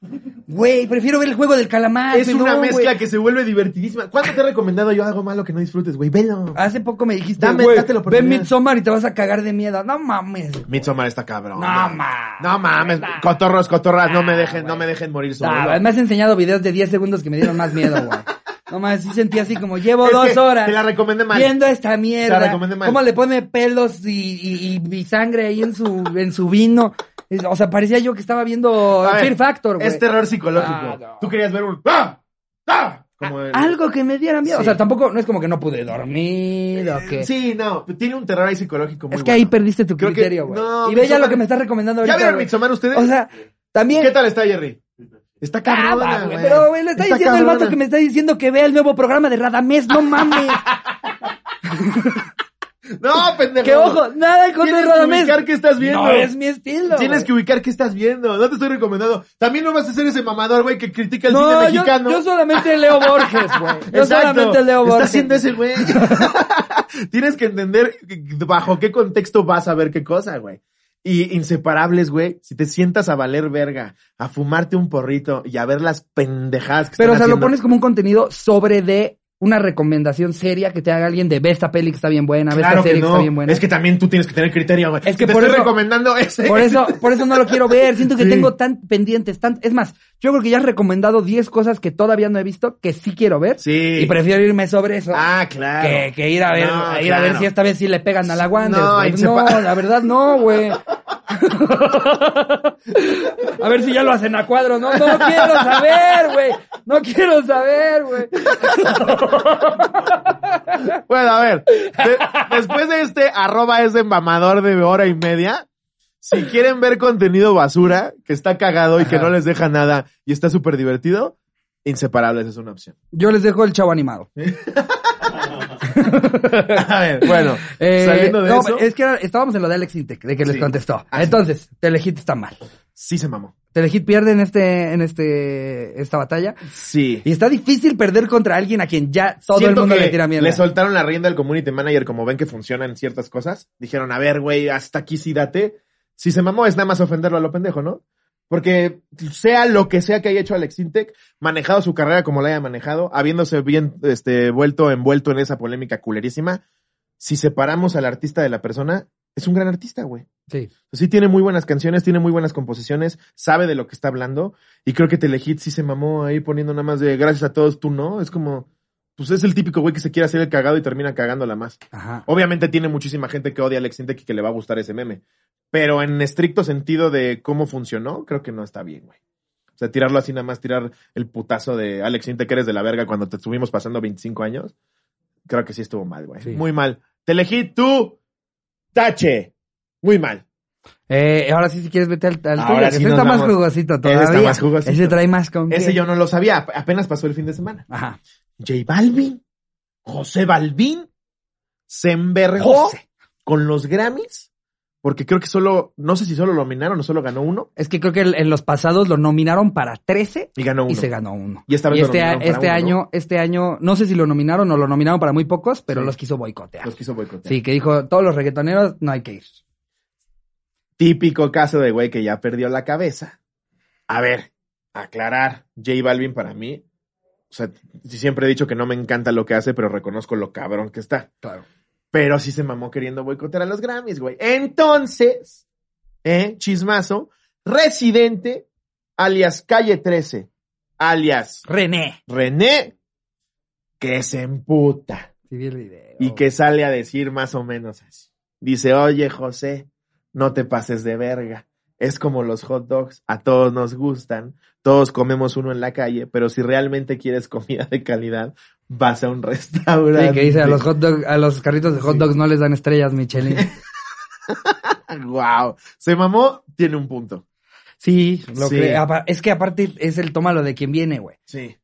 Speaker 1: Güey, prefiero ver el juego del calamar.
Speaker 2: Es una mezcla que se vuelve divertidísima. ¿Cuándo te he recomendado yo algo malo que no disfrutes, güey? Velo.
Speaker 1: Hace poco me dijiste,
Speaker 2: Dame-
Speaker 1: güey,
Speaker 2: date la
Speaker 1: ve. Midsommar y te vas a cagar de miedo. No mames.
Speaker 2: Midsommar está cabrón.
Speaker 1: No, ma.
Speaker 2: No mames. Cotorros, cotorras, no me
Speaker 1: Nah,
Speaker 2: dejen, no me dejen morir solo.
Speaker 1: Ah, me has enseñado videos de 10 segundos que me dieron más miedo, güey. No mames, sí sentí así como llevo
Speaker 2: Es
Speaker 1: dos horas
Speaker 2: Te la recomendé mal.
Speaker 1: viendo esta mierda.
Speaker 2: Te la recomendé mal.
Speaker 1: ¿Cómo le pone pelos y, y, y- y sangre ahí en su, en su vino? Es- O sea, parecía yo que estaba viendo
Speaker 2: ver,
Speaker 1: Fear Factor, güey.
Speaker 2: Es terror psicológico.
Speaker 1: Ah, no.
Speaker 2: Tú querías ver un... ¡Ah! ¡Ah! Como el-
Speaker 1: Algo que me diera miedo. O sea, tampoco, no es como que no pude dormir o que...
Speaker 2: Sí, no. Tiene un terror ahí psicológico muy
Speaker 1: es que ahí perdiste tu
Speaker 2: Creo
Speaker 1: criterio, güey.
Speaker 2: no,
Speaker 1: y ve ya lo que me estás recomendando ahorita.
Speaker 2: ¿Ya vieron. Midsommar ustedes?
Speaker 1: O sea, también...
Speaker 2: ¿Qué tal está, Jerry? Está
Speaker 1: Ah,
Speaker 2: cabrona,
Speaker 1: güey. Pero, güey, le está,
Speaker 2: Está
Speaker 1: diciendo el vato
Speaker 2: cabrona.
Speaker 1: que me está diciendo que vea el nuevo programa de Radamés, no mames.
Speaker 2: No, pendejo.
Speaker 1: que ojo, nada en contra de
Speaker 2: Tienes que ubicar qué estás viendo.
Speaker 1: No es mi estilo.
Speaker 2: Tienes que ubicar qué estás viendo. No te estoy recomendando. También no vas a ser ese mamador, güey, que critica el cine
Speaker 1: No, yo,
Speaker 2: mexicano.
Speaker 1: yo solamente leo Borges, güey. Yo
Speaker 2: Exacto.
Speaker 1: solamente leo Borges.
Speaker 2: Está haciendo ese güey. Tienes que entender bajo qué contexto vas a ver qué cosa, güey. Y inseparables, güey, si te sientas a valer verga, a fumarte un porrito y a ver las pendejadas que
Speaker 1: Pero, o
Speaker 2: están
Speaker 1: sea, lo pones como un contenido sobre de una recomendación seria que te haga alguien de ve esta peli que está bien buena, ve
Speaker 2: Claro
Speaker 1: esta serie que,
Speaker 2: no.
Speaker 1: está bien buena.
Speaker 2: Es que también tú tienes que tener criterio, güey.
Speaker 1: Es que
Speaker 2: te
Speaker 1: por
Speaker 2: estoy
Speaker 1: eso-
Speaker 2: recomendando ese.
Speaker 1: Por eso, por eso no lo quiero ver. Siento que
Speaker 2: Sí.
Speaker 1: tengo tan pendientes, tan, es más, yo creo que ya has recomendado 10 cosas que todavía no he visto que sí quiero ver.
Speaker 2: Sí.
Speaker 1: Y prefiero irme sobre eso.
Speaker 2: Ah, claro.
Speaker 1: Que, que ir a ver,
Speaker 2: No,
Speaker 1: ir a ver si esta vez sí le pegan a la Wander.
Speaker 2: No, insepa-
Speaker 1: no, la verdad no, güey. a ver si ya lo hacen a cuadro. No, no quiero saber, güey. No quiero saber, güey.
Speaker 2: Bueno, a ver. de- después de este arroba ese mamador de hora y media, si quieren ver contenido basura, que está cagado y que no les deja nada y está súper divertido, Inseparables es una opción.
Speaker 1: Yo les dejo el chavo animado.
Speaker 2: A ver, bueno,
Speaker 1: Eh,
Speaker 2: saliendo de
Speaker 1: no,
Speaker 2: eso,
Speaker 1: es que era- estábamos en lo de Alex Intec, de que les contestó.
Speaker 2: Ah, sí.
Speaker 1: Entonces, Telehit está mal.
Speaker 2: sí se mamó.
Speaker 1: Telehit pierde en este, en este, esta batalla.
Speaker 2: Sí.
Speaker 1: Y está difícil perder contra alguien a quien ya todo
Speaker 2: Siento
Speaker 1: el mundo le tira mierda.
Speaker 2: Le soltaron la rienda al community manager, como ven que funcionan ciertas cosas. Dijeron, a ver, güey, hasta aquí sí date. Si se mamó es nada más ofenderlo a lo pendejo, ¿no? Porque sea lo que sea que haya hecho Alex Intec, manejado su carrera como la haya manejado, habiéndose bien este, vuelto envuelto en esa polémica culerísima, si separamos al artista de la persona, es un gran artista, güey.
Speaker 1: Sí.
Speaker 2: Sí tiene muy buenas canciones, tiene muy buenas composiciones, sabe de lo que está hablando y creo que Telehit sí se mamó ahí poniendo nada más de gracias a todos, tú no. Es como, pues es el típico güey que se quiere hacer el cagado y termina cagándola más.
Speaker 1: Ajá.
Speaker 2: Obviamente tiene muchísima gente que odia a Alex Intec y que le va a gustar ese meme. Pero en estricto sentido de cómo funcionó, creo que no está bien, güey. O sea, tirarlo así nada más, tirar el putazo de Alex Intec que eres de la verga cuando te estuvimos pasando 25 años. Creo que sí estuvo mal, güey.
Speaker 1: Sí.
Speaker 2: Muy mal. Telehit, tú, tache. Muy mal.
Speaker 1: Eh, ahora sí, si quieres, vete al, al
Speaker 2: Ahora sí
Speaker 1: ese está más jugosito
Speaker 2: Ese
Speaker 1: todavía.
Speaker 2: está más jugosito.
Speaker 1: Ese trae más con
Speaker 2: Ese yo no lo sabía, ap- apenas pasó el fin de semana.
Speaker 1: Ajá.
Speaker 2: J Balvin José Balvin se envergó
Speaker 1: José.
Speaker 2: con los Grammys, porque creo que solo, no sé si solo lo nominaron o solo ganó uno,
Speaker 1: Es que creo que en los pasados lo nominaron para 13
Speaker 2: y ganó uno.
Speaker 1: y se ganó uno.
Speaker 2: Y esta vez
Speaker 1: Y
Speaker 2: lo
Speaker 1: este, este
Speaker 2: uno,
Speaker 1: año, este año, no sé si lo nominaron o lo nominaron para muy pocos, pero
Speaker 2: Sí.
Speaker 1: los quiso boicotear.
Speaker 2: Los quiso boicotear.
Speaker 1: Sí, que dijo, todos los reggaetoneros no hay que ir.
Speaker 2: Típico caso de güey que ya perdió la cabeza. A ver, aclarar. J Balvin para mí, o sea, siempre he dicho que no me encanta lo que hace, pero reconozco lo cabrón que está.
Speaker 1: Claro.
Speaker 2: Pero sí se mamó queriendo boicotear a los Grammys, güey. Entonces, eh, chismazo, Residente, alias Calle 13, alias
Speaker 1: René.
Speaker 2: René, que se emputa
Speaker 1: Sí, vi el video.
Speaker 2: y que sale a decir más o menos así. Dice, oye José, no te pases de verga. Es como los hot dogs, a todos nos gustan, todos comemos uno en la calle, pero si realmente quieres comida de calidad, vas a un restaurante.
Speaker 1: Sí, que dice a los hot dog, a los carritos de hot dogs no les dan estrellas Michelin.
Speaker 2: wow. Se mamó, tiene un punto.
Speaker 1: Sí, lo
Speaker 2: Sí.
Speaker 1: que es que aparte es el tómalo de quien viene, güey.
Speaker 2: Sí.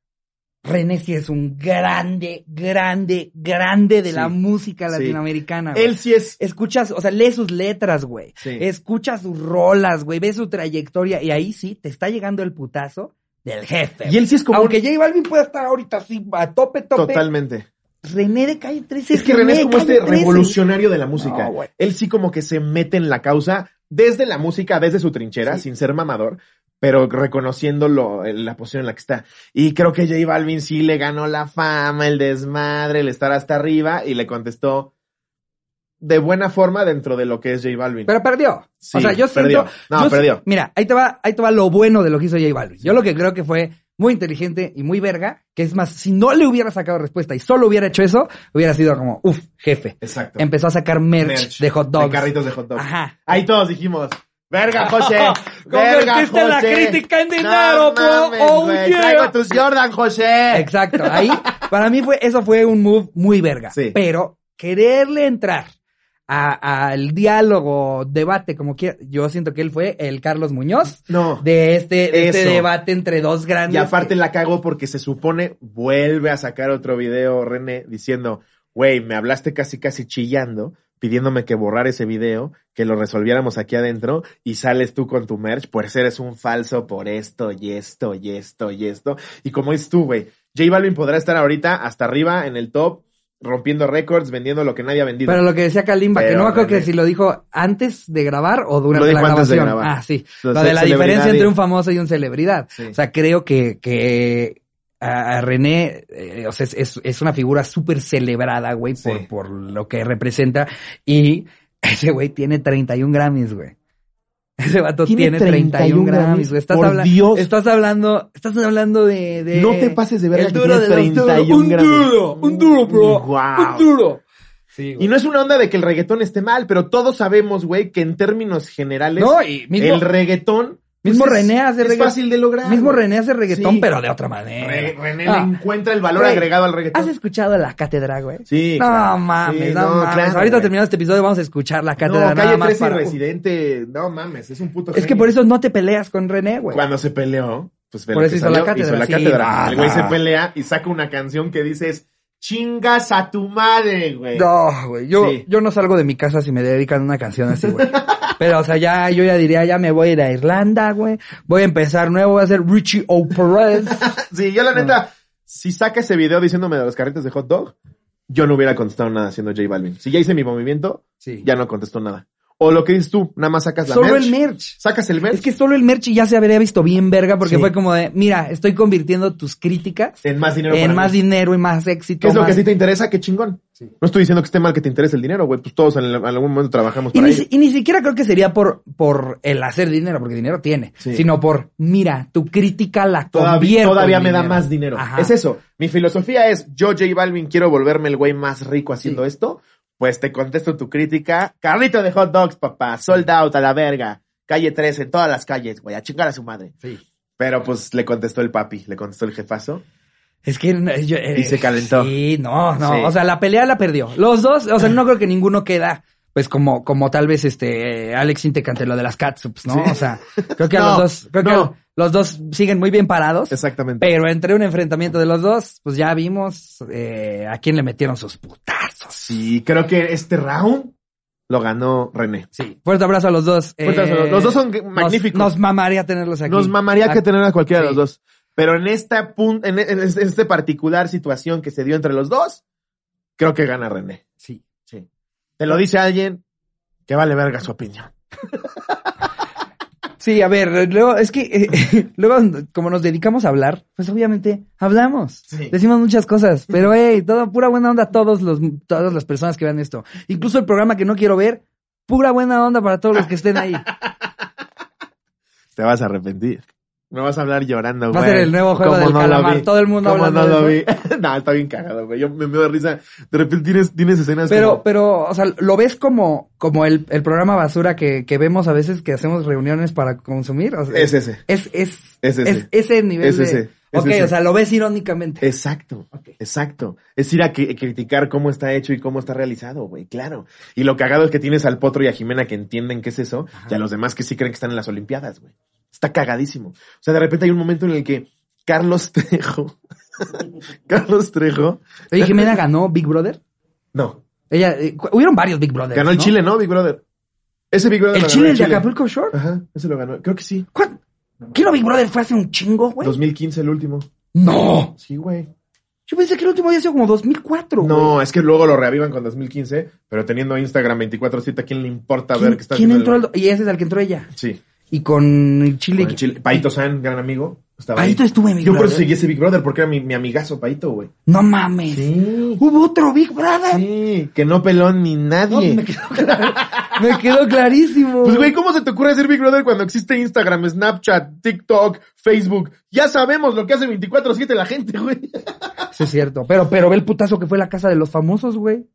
Speaker 1: René sí es un grande, grande, grande de
Speaker 2: Sí.
Speaker 1: la música
Speaker 2: Sí.
Speaker 1: latinoamericana. güey.
Speaker 2: Él sí es.
Speaker 1: Escuchas, o sea, lee sus letras, güey.
Speaker 2: Sí.
Speaker 1: Escucha sus rolas, güey. Ve su trayectoria y ahí sí te está llegando el putazo del jefe.
Speaker 2: Y él sí es como.
Speaker 1: Aunque J Balvin pueda estar ahorita así a tope, tope.
Speaker 2: Totalmente.
Speaker 1: René de Calle 13
Speaker 2: Es que René es como este
Speaker 1: 13.
Speaker 2: revolucionario de la música.
Speaker 1: No.
Speaker 2: Él sí como que se mete en la causa desde la música, desde su trinchera,
Speaker 1: Sí.
Speaker 2: sin ser mamador, pero reconociendo lo- la posición en la que está. Y creo que J Balvin sí le ganó la fama, el desmadre, el estar hasta arriba, y le contestó de buena forma dentro de lo que es J Balvin.
Speaker 1: Pero perdió.
Speaker 2: Sí,
Speaker 1: o sea, yo
Speaker 2: perdió.
Speaker 1: siento.
Speaker 2: No,
Speaker 1: yo
Speaker 2: perdió.
Speaker 1: Mira, ahí te va, ahí te va lo bueno de lo que hizo J Balvin. Yo lo que creo que fue muy inteligente y muy verga, que es más, si no le hubiera sacado respuesta y solo hubiera hecho eso, hubiera sido como, uff, jefe.
Speaker 2: Exacto.
Speaker 1: Empezó a sacar merch,
Speaker 2: Merch,
Speaker 1: de hot dogs.
Speaker 2: De carritos de hot dogs.
Speaker 1: Ajá.
Speaker 2: Ahí todos dijimos, verga, José. verga,
Speaker 1: Convertiste la crítica en
Speaker 2: No
Speaker 1: dinero, bro.
Speaker 2: mames,
Speaker 1: Oh, yeah.
Speaker 2: Traigo tus Jordan, José.
Speaker 1: Exacto. Ahí, para mí fue, eso fue un move muy verga.
Speaker 2: Sí.
Speaker 1: Pero quererle entrar a- al diálogo, debate, como quiera, yo siento que él fue el Carlos Muñoz
Speaker 2: No.
Speaker 1: de este, de este debate entre dos grandes.
Speaker 2: Y aparte
Speaker 1: que-
Speaker 2: la cagó porque se supone vuelve a sacar otro video, René, diciendo, güey, me hablaste casi casi chillando, pidiéndome que borrar ese video, que lo resolviéramos aquí adentro, y sales tú con tu merch, pues eres un falso por esto y esto y esto y esto. Y como es tú, güey, J Balvin podrá estar ahorita hasta arriba en el top, rompiendo récords, vendiendo lo que nadie ha vendido.
Speaker 1: Pero lo que decía Kalimba, que no me acuerdo que si lo dijo antes de grabar o
Speaker 2: Lo
Speaker 1: durante
Speaker 2: dijo
Speaker 1: la
Speaker 2: antes de
Speaker 1: grabación.
Speaker 2: grabar.
Speaker 1: Ah, sí.
Speaker 2: Lo
Speaker 1: Lo de la diferencia entre un famoso y un celebridad.
Speaker 2: Sí.
Speaker 1: O sea, creo que, que a, a René, eh, o sea, es, es, una figura súper celebrada, güey, por,
Speaker 2: Sí.
Speaker 1: por lo que representa. Y ese güey tiene 31 Grammys, güey. Ese vato
Speaker 2: Tiene
Speaker 1: tiene, 31
Speaker 2: 31
Speaker 1: Grammys, güey. Estás,
Speaker 2: por
Speaker 1: habla-
Speaker 2: Dios.
Speaker 1: estás hablando, estás hablando de, de-
Speaker 2: No te pases de verga
Speaker 1: el
Speaker 2: que
Speaker 1: duro
Speaker 2: tiene
Speaker 1: de los duros.
Speaker 2: 31
Speaker 1: Un
Speaker 2: Grammys.
Speaker 1: duro, un duro, bro.
Speaker 2: Guau.
Speaker 1: Un duro. Sí,
Speaker 2: Y no es una onda de que el reggaetón esté mal, pero todos sabemos, güey, que en términos generales,
Speaker 1: No, y mismo,
Speaker 2: el reggaetón.
Speaker 1: Mismo
Speaker 2: pues, es-
Speaker 1: René hace
Speaker 2: es
Speaker 1: reggaetón.
Speaker 2: fácil de lograr.
Speaker 1: mismo. René hace reggaetón,
Speaker 2: Sí.
Speaker 1: pero de otra manera.
Speaker 2: Re- René
Speaker 1: Ah,
Speaker 2: le encuentra el valor agregado al reggaetón.
Speaker 1: ¿Has escuchado la cátedra, güey?
Speaker 2: Sí.
Speaker 1: No
Speaker 2: claro.
Speaker 1: mames,
Speaker 2: Sí,
Speaker 1: no, mames.
Speaker 2: claro,
Speaker 1: Ahorita
Speaker 2: güey.
Speaker 1: terminando este episodio vamos a escuchar la
Speaker 2: No,
Speaker 1: cátedra nada
Speaker 2: calle
Speaker 1: más
Speaker 2: 13 y
Speaker 1: para...
Speaker 2: residente, no mames, es un puto
Speaker 1: Es que por eso no te peleas con René, güey.
Speaker 2: Cuando se peleó, pues
Speaker 1: Por eso hizo
Speaker 2: salió,
Speaker 1: la cátedra,
Speaker 2: hizo la cátedra.
Speaker 1: no,
Speaker 2: el güey
Speaker 1: no.
Speaker 2: se pelea y saca una canción que dices, chingas a tu madre, güey.
Speaker 1: No, güey. Yo, yo no salgo de mi casa si me dedican una canción así, güey. Pero, o sea, ya, yo ya diría, ya me voy a ir a Irlanda, güey. Voy a empezar nuevo, voy a ser Richie O'Perez.
Speaker 2: Sí, yo la neta, si saca ese video diciéndome de los carritos de hot dog, yo no hubiera contestado nada haciendo J Balvin. Si ya hice mi movimiento,
Speaker 1: Sí.
Speaker 2: ya no contestó nada. O lo que dices tú, nada más sacas la
Speaker 1: Solo
Speaker 2: merch.
Speaker 1: el merch.
Speaker 2: Sacas el merch
Speaker 1: Es que solo el merch ya se habría visto bien verga porque
Speaker 2: Sí.
Speaker 1: fue como de, mira, estoy convirtiendo tus críticas
Speaker 2: en más dinero
Speaker 1: en
Speaker 2: para
Speaker 1: más
Speaker 2: mí.
Speaker 1: dinero y más éxito.
Speaker 2: ¿Qué es lo que a ti te interesa? Qué chingón.
Speaker 1: Sí.
Speaker 2: No estoy diciendo que esté mal que te interese el dinero, güey. Pues todos en, el- en algún momento trabajamos
Speaker 1: Y
Speaker 2: para
Speaker 1: ni,
Speaker 2: ello.
Speaker 1: si- y ni siquiera creo que sería por, por el hacer dinero, porque dinero tiene,
Speaker 2: Sí.
Speaker 1: sino por, mira, tu crítica la
Speaker 2: Todavía, todavía
Speaker 1: en
Speaker 2: me da más dinero.
Speaker 1: Ajá.
Speaker 2: Es eso. Mi filosofía es, yo J Balvin quiero volverme el güey más rico haciendo esto. Pues te contesto tu crítica. Carrito de hot dogs, papá. Sold out a la verga. Calle 13, en todas las calles, güey. A chingar a su madre.
Speaker 1: Sí.
Speaker 2: Pero pues le contestó el papi, le contestó el jefazo.
Speaker 1: Es que eh, yo, eh,
Speaker 2: Y se calentó.
Speaker 1: Sí, no, no.
Speaker 2: Sí.
Speaker 1: O sea, la pelea la perdió. Los dos, o sea, no creo que ninguno queda. Pues como, como tal vez este Alex Inte cante lo de las catsups, ¿no?
Speaker 2: Sí.
Speaker 1: O sea, creo que a
Speaker 2: No,
Speaker 1: los dos, creo que
Speaker 2: no.
Speaker 1: a los dos siguen muy bien parados.
Speaker 2: Exactamente.
Speaker 1: Pero entre un enfrentamiento de los dos, pues ya vimos eh, a quién le metieron sus putazos.
Speaker 2: Sí, creo que este round lo ganó René.
Speaker 1: Sí. Fuerte abrazo a los dos.
Speaker 2: Fuerte abrazo.
Speaker 1: Eh,
Speaker 2: Los dos son
Speaker 1: nos-
Speaker 2: magníficos.
Speaker 1: Nos, mamaría tenerlos aquí.
Speaker 2: Nos mamaría que tener a cualquiera de los dos. Pero en esta pun- en, en, en esta particular situación que se dio entre los dos, creo que gana René.
Speaker 1: Sí.
Speaker 2: Sí. Te lo dice alguien que vale verga su opinión.
Speaker 1: Sí, a ver, luego, es que, eh, luego, como nos dedicamos a hablar, pues obviamente hablamos.
Speaker 2: Sí.
Speaker 1: Decimos muchas cosas, pero hey, todo, pura buena onda a todos los, todas las personas que vean esto. Incluso el programa que no quiero ver, pura buena onda para todos los que estén ahí.
Speaker 2: Te vas a arrepentir. Me vas a hablar llorando,
Speaker 1: Va a
Speaker 2: güey.
Speaker 1: ser el nuevo juego
Speaker 2: ¿Cómo
Speaker 1: del
Speaker 2: no
Speaker 1: calamar. Todo el mundo
Speaker 2: ¿Cómo
Speaker 1: hablando
Speaker 2: no lo
Speaker 1: de
Speaker 2: vi? no, está bien cagado, güey. Yo me, me da risa. De repente tienes, tienes escenas
Speaker 1: Pero,
Speaker 2: como...
Speaker 1: pero, o sea, lo ves como, como el, el programa basura que, que vemos a veces que hacemos reuniones para consumir. O sea,
Speaker 2: Es ese.
Speaker 1: es, es,
Speaker 2: Es ese.
Speaker 1: es ese nivel
Speaker 2: Es
Speaker 1: de...
Speaker 2: ese. Es
Speaker 1: ok,
Speaker 2: ese.
Speaker 1: o sea, lo ves irónicamente.
Speaker 2: Exacto, exacto. Es ir a que- criticar cómo está hecho y cómo está realizado, güey, claro. Y lo cagado es que tienes al Potro y a Jimena que entienden qué es eso, y a los demás que sí creen que están en las Olimpiadas, güey. Está cagadísimo. O sea, de repente hay un momento en el que Carlos Trejo, Carlos Trejo,
Speaker 1: Oye, Jimena ganó Big Brother.
Speaker 2: no,
Speaker 1: Ella, eh, hubieron varios Big Brothers.
Speaker 2: ganó el
Speaker 1: ¿no?
Speaker 2: Chile, ¿no, Big Brother? Ese Big Brother
Speaker 1: ¿El
Speaker 2: lo
Speaker 1: Chile, el de Acapulco Shore?
Speaker 2: Ajá, ese lo ganó. Creo que sí.
Speaker 1: ¿Cuál? ¿Qué no Big Brother fue hace un chingo, güey?
Speaker 2: 2015 el último.
Speaker 1: No.
Speaker 2: Sí, güey.
Speaker 1: Yo pensé que el último había sido como 2004, güey.
Speaker 2: No, es que luego lo reavivan con 2015, pero teniendo Instagram 24/7, ¿a quién le importa ver
Speaker 1: ¿Quién,
Speaker 2: qué está
Speaker 1: quién
Speaker 2: haciendo
Speaker 1: entró
Speaker 2: el-.
Speaker 1: Y ese es al que entró ella.
Speaker 2: Sí.
Speaker 1: Y con el Chile...
Speaker 2: Con Chile. Paito San, gran amigo. Estaba
Speaker 1: Paito
Speaker 2: ahí.
Speaker 1: estuvo en Big
Speaker 2: Yo por
Speaker 1: Brother.
Speaker 2: eso seguí ese Big Brother, porque era mi, mi amigazo Paito, güey.
Speaker 1: No mames.
Speaker 2: Sí.
Speaker 1: Hubo otro Big Brother.
Speaker 2: Sí, que no peló ni
Speaker 1: No,
Speaker 2: nadie.
Speaker 1: me, quedó claro- me quedó clarísimo.
Speaker 2: Pues, güey, ¿cómo se te ocurre hacer Big Brother cuando existe Instagram, Snapchat, TikTok, Facebook? Ya sabemos lo que hace 24-7 la gente, güey.
Speaker 1: Sí, es cierto. Pero, pero ve el putazo que fue la casa de los famosos, güey.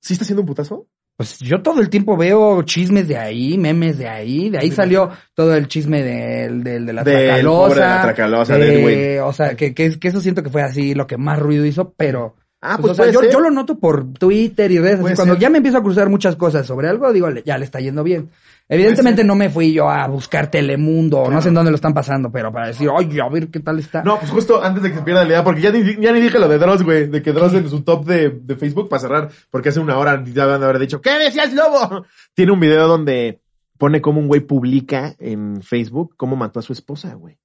Speaker 2: ¿Sí está haciendo un putazo?
Speaker 1: Pues yo todo el tiempo veo chismes de ahí, memes de ahí, de ahí salió todo el chisme del, del, de la
Speaker 2: Del
Speaker 1: tracalosa.
Speaker 2: pobre de la Tracalosa, de Edwin.
Speaker 1: O sea, que, que, que eso siento que fue así lo que más ruido hizo, pero...
Speaker 2: Ah,
Speaker 1: pues,
Speaker 2: pues,
Speaker 1: o sea,
Speaker 2: puede
Speaker 1: yo,
Speaker 2: ser.
Speaker 1: yo lo noto por Twitter y redes. así, cuando
Speaker 2: ser.
Speaker 1: ya me empiezo a cruzar muchas cosas sobre algo, digo, ya le está yendo bien. Evidentemente no me fui yo a buscar Telemundo, no sé en dónde lo están pasando, pero para decir, oye, a ver qué tal está.
Speaker 2: No, pues justo antes de que se pierda la idea, porque ya ni, ya ni dije lo de Dross, güey, de que Dross en su top de, de Facebook, para cerrar, porque hace una hora ya van a haber dicho, ¿qué decías, lobo? Tiene un video donde pone como un güey publica en Facebook cómo mató a su esposa, güey.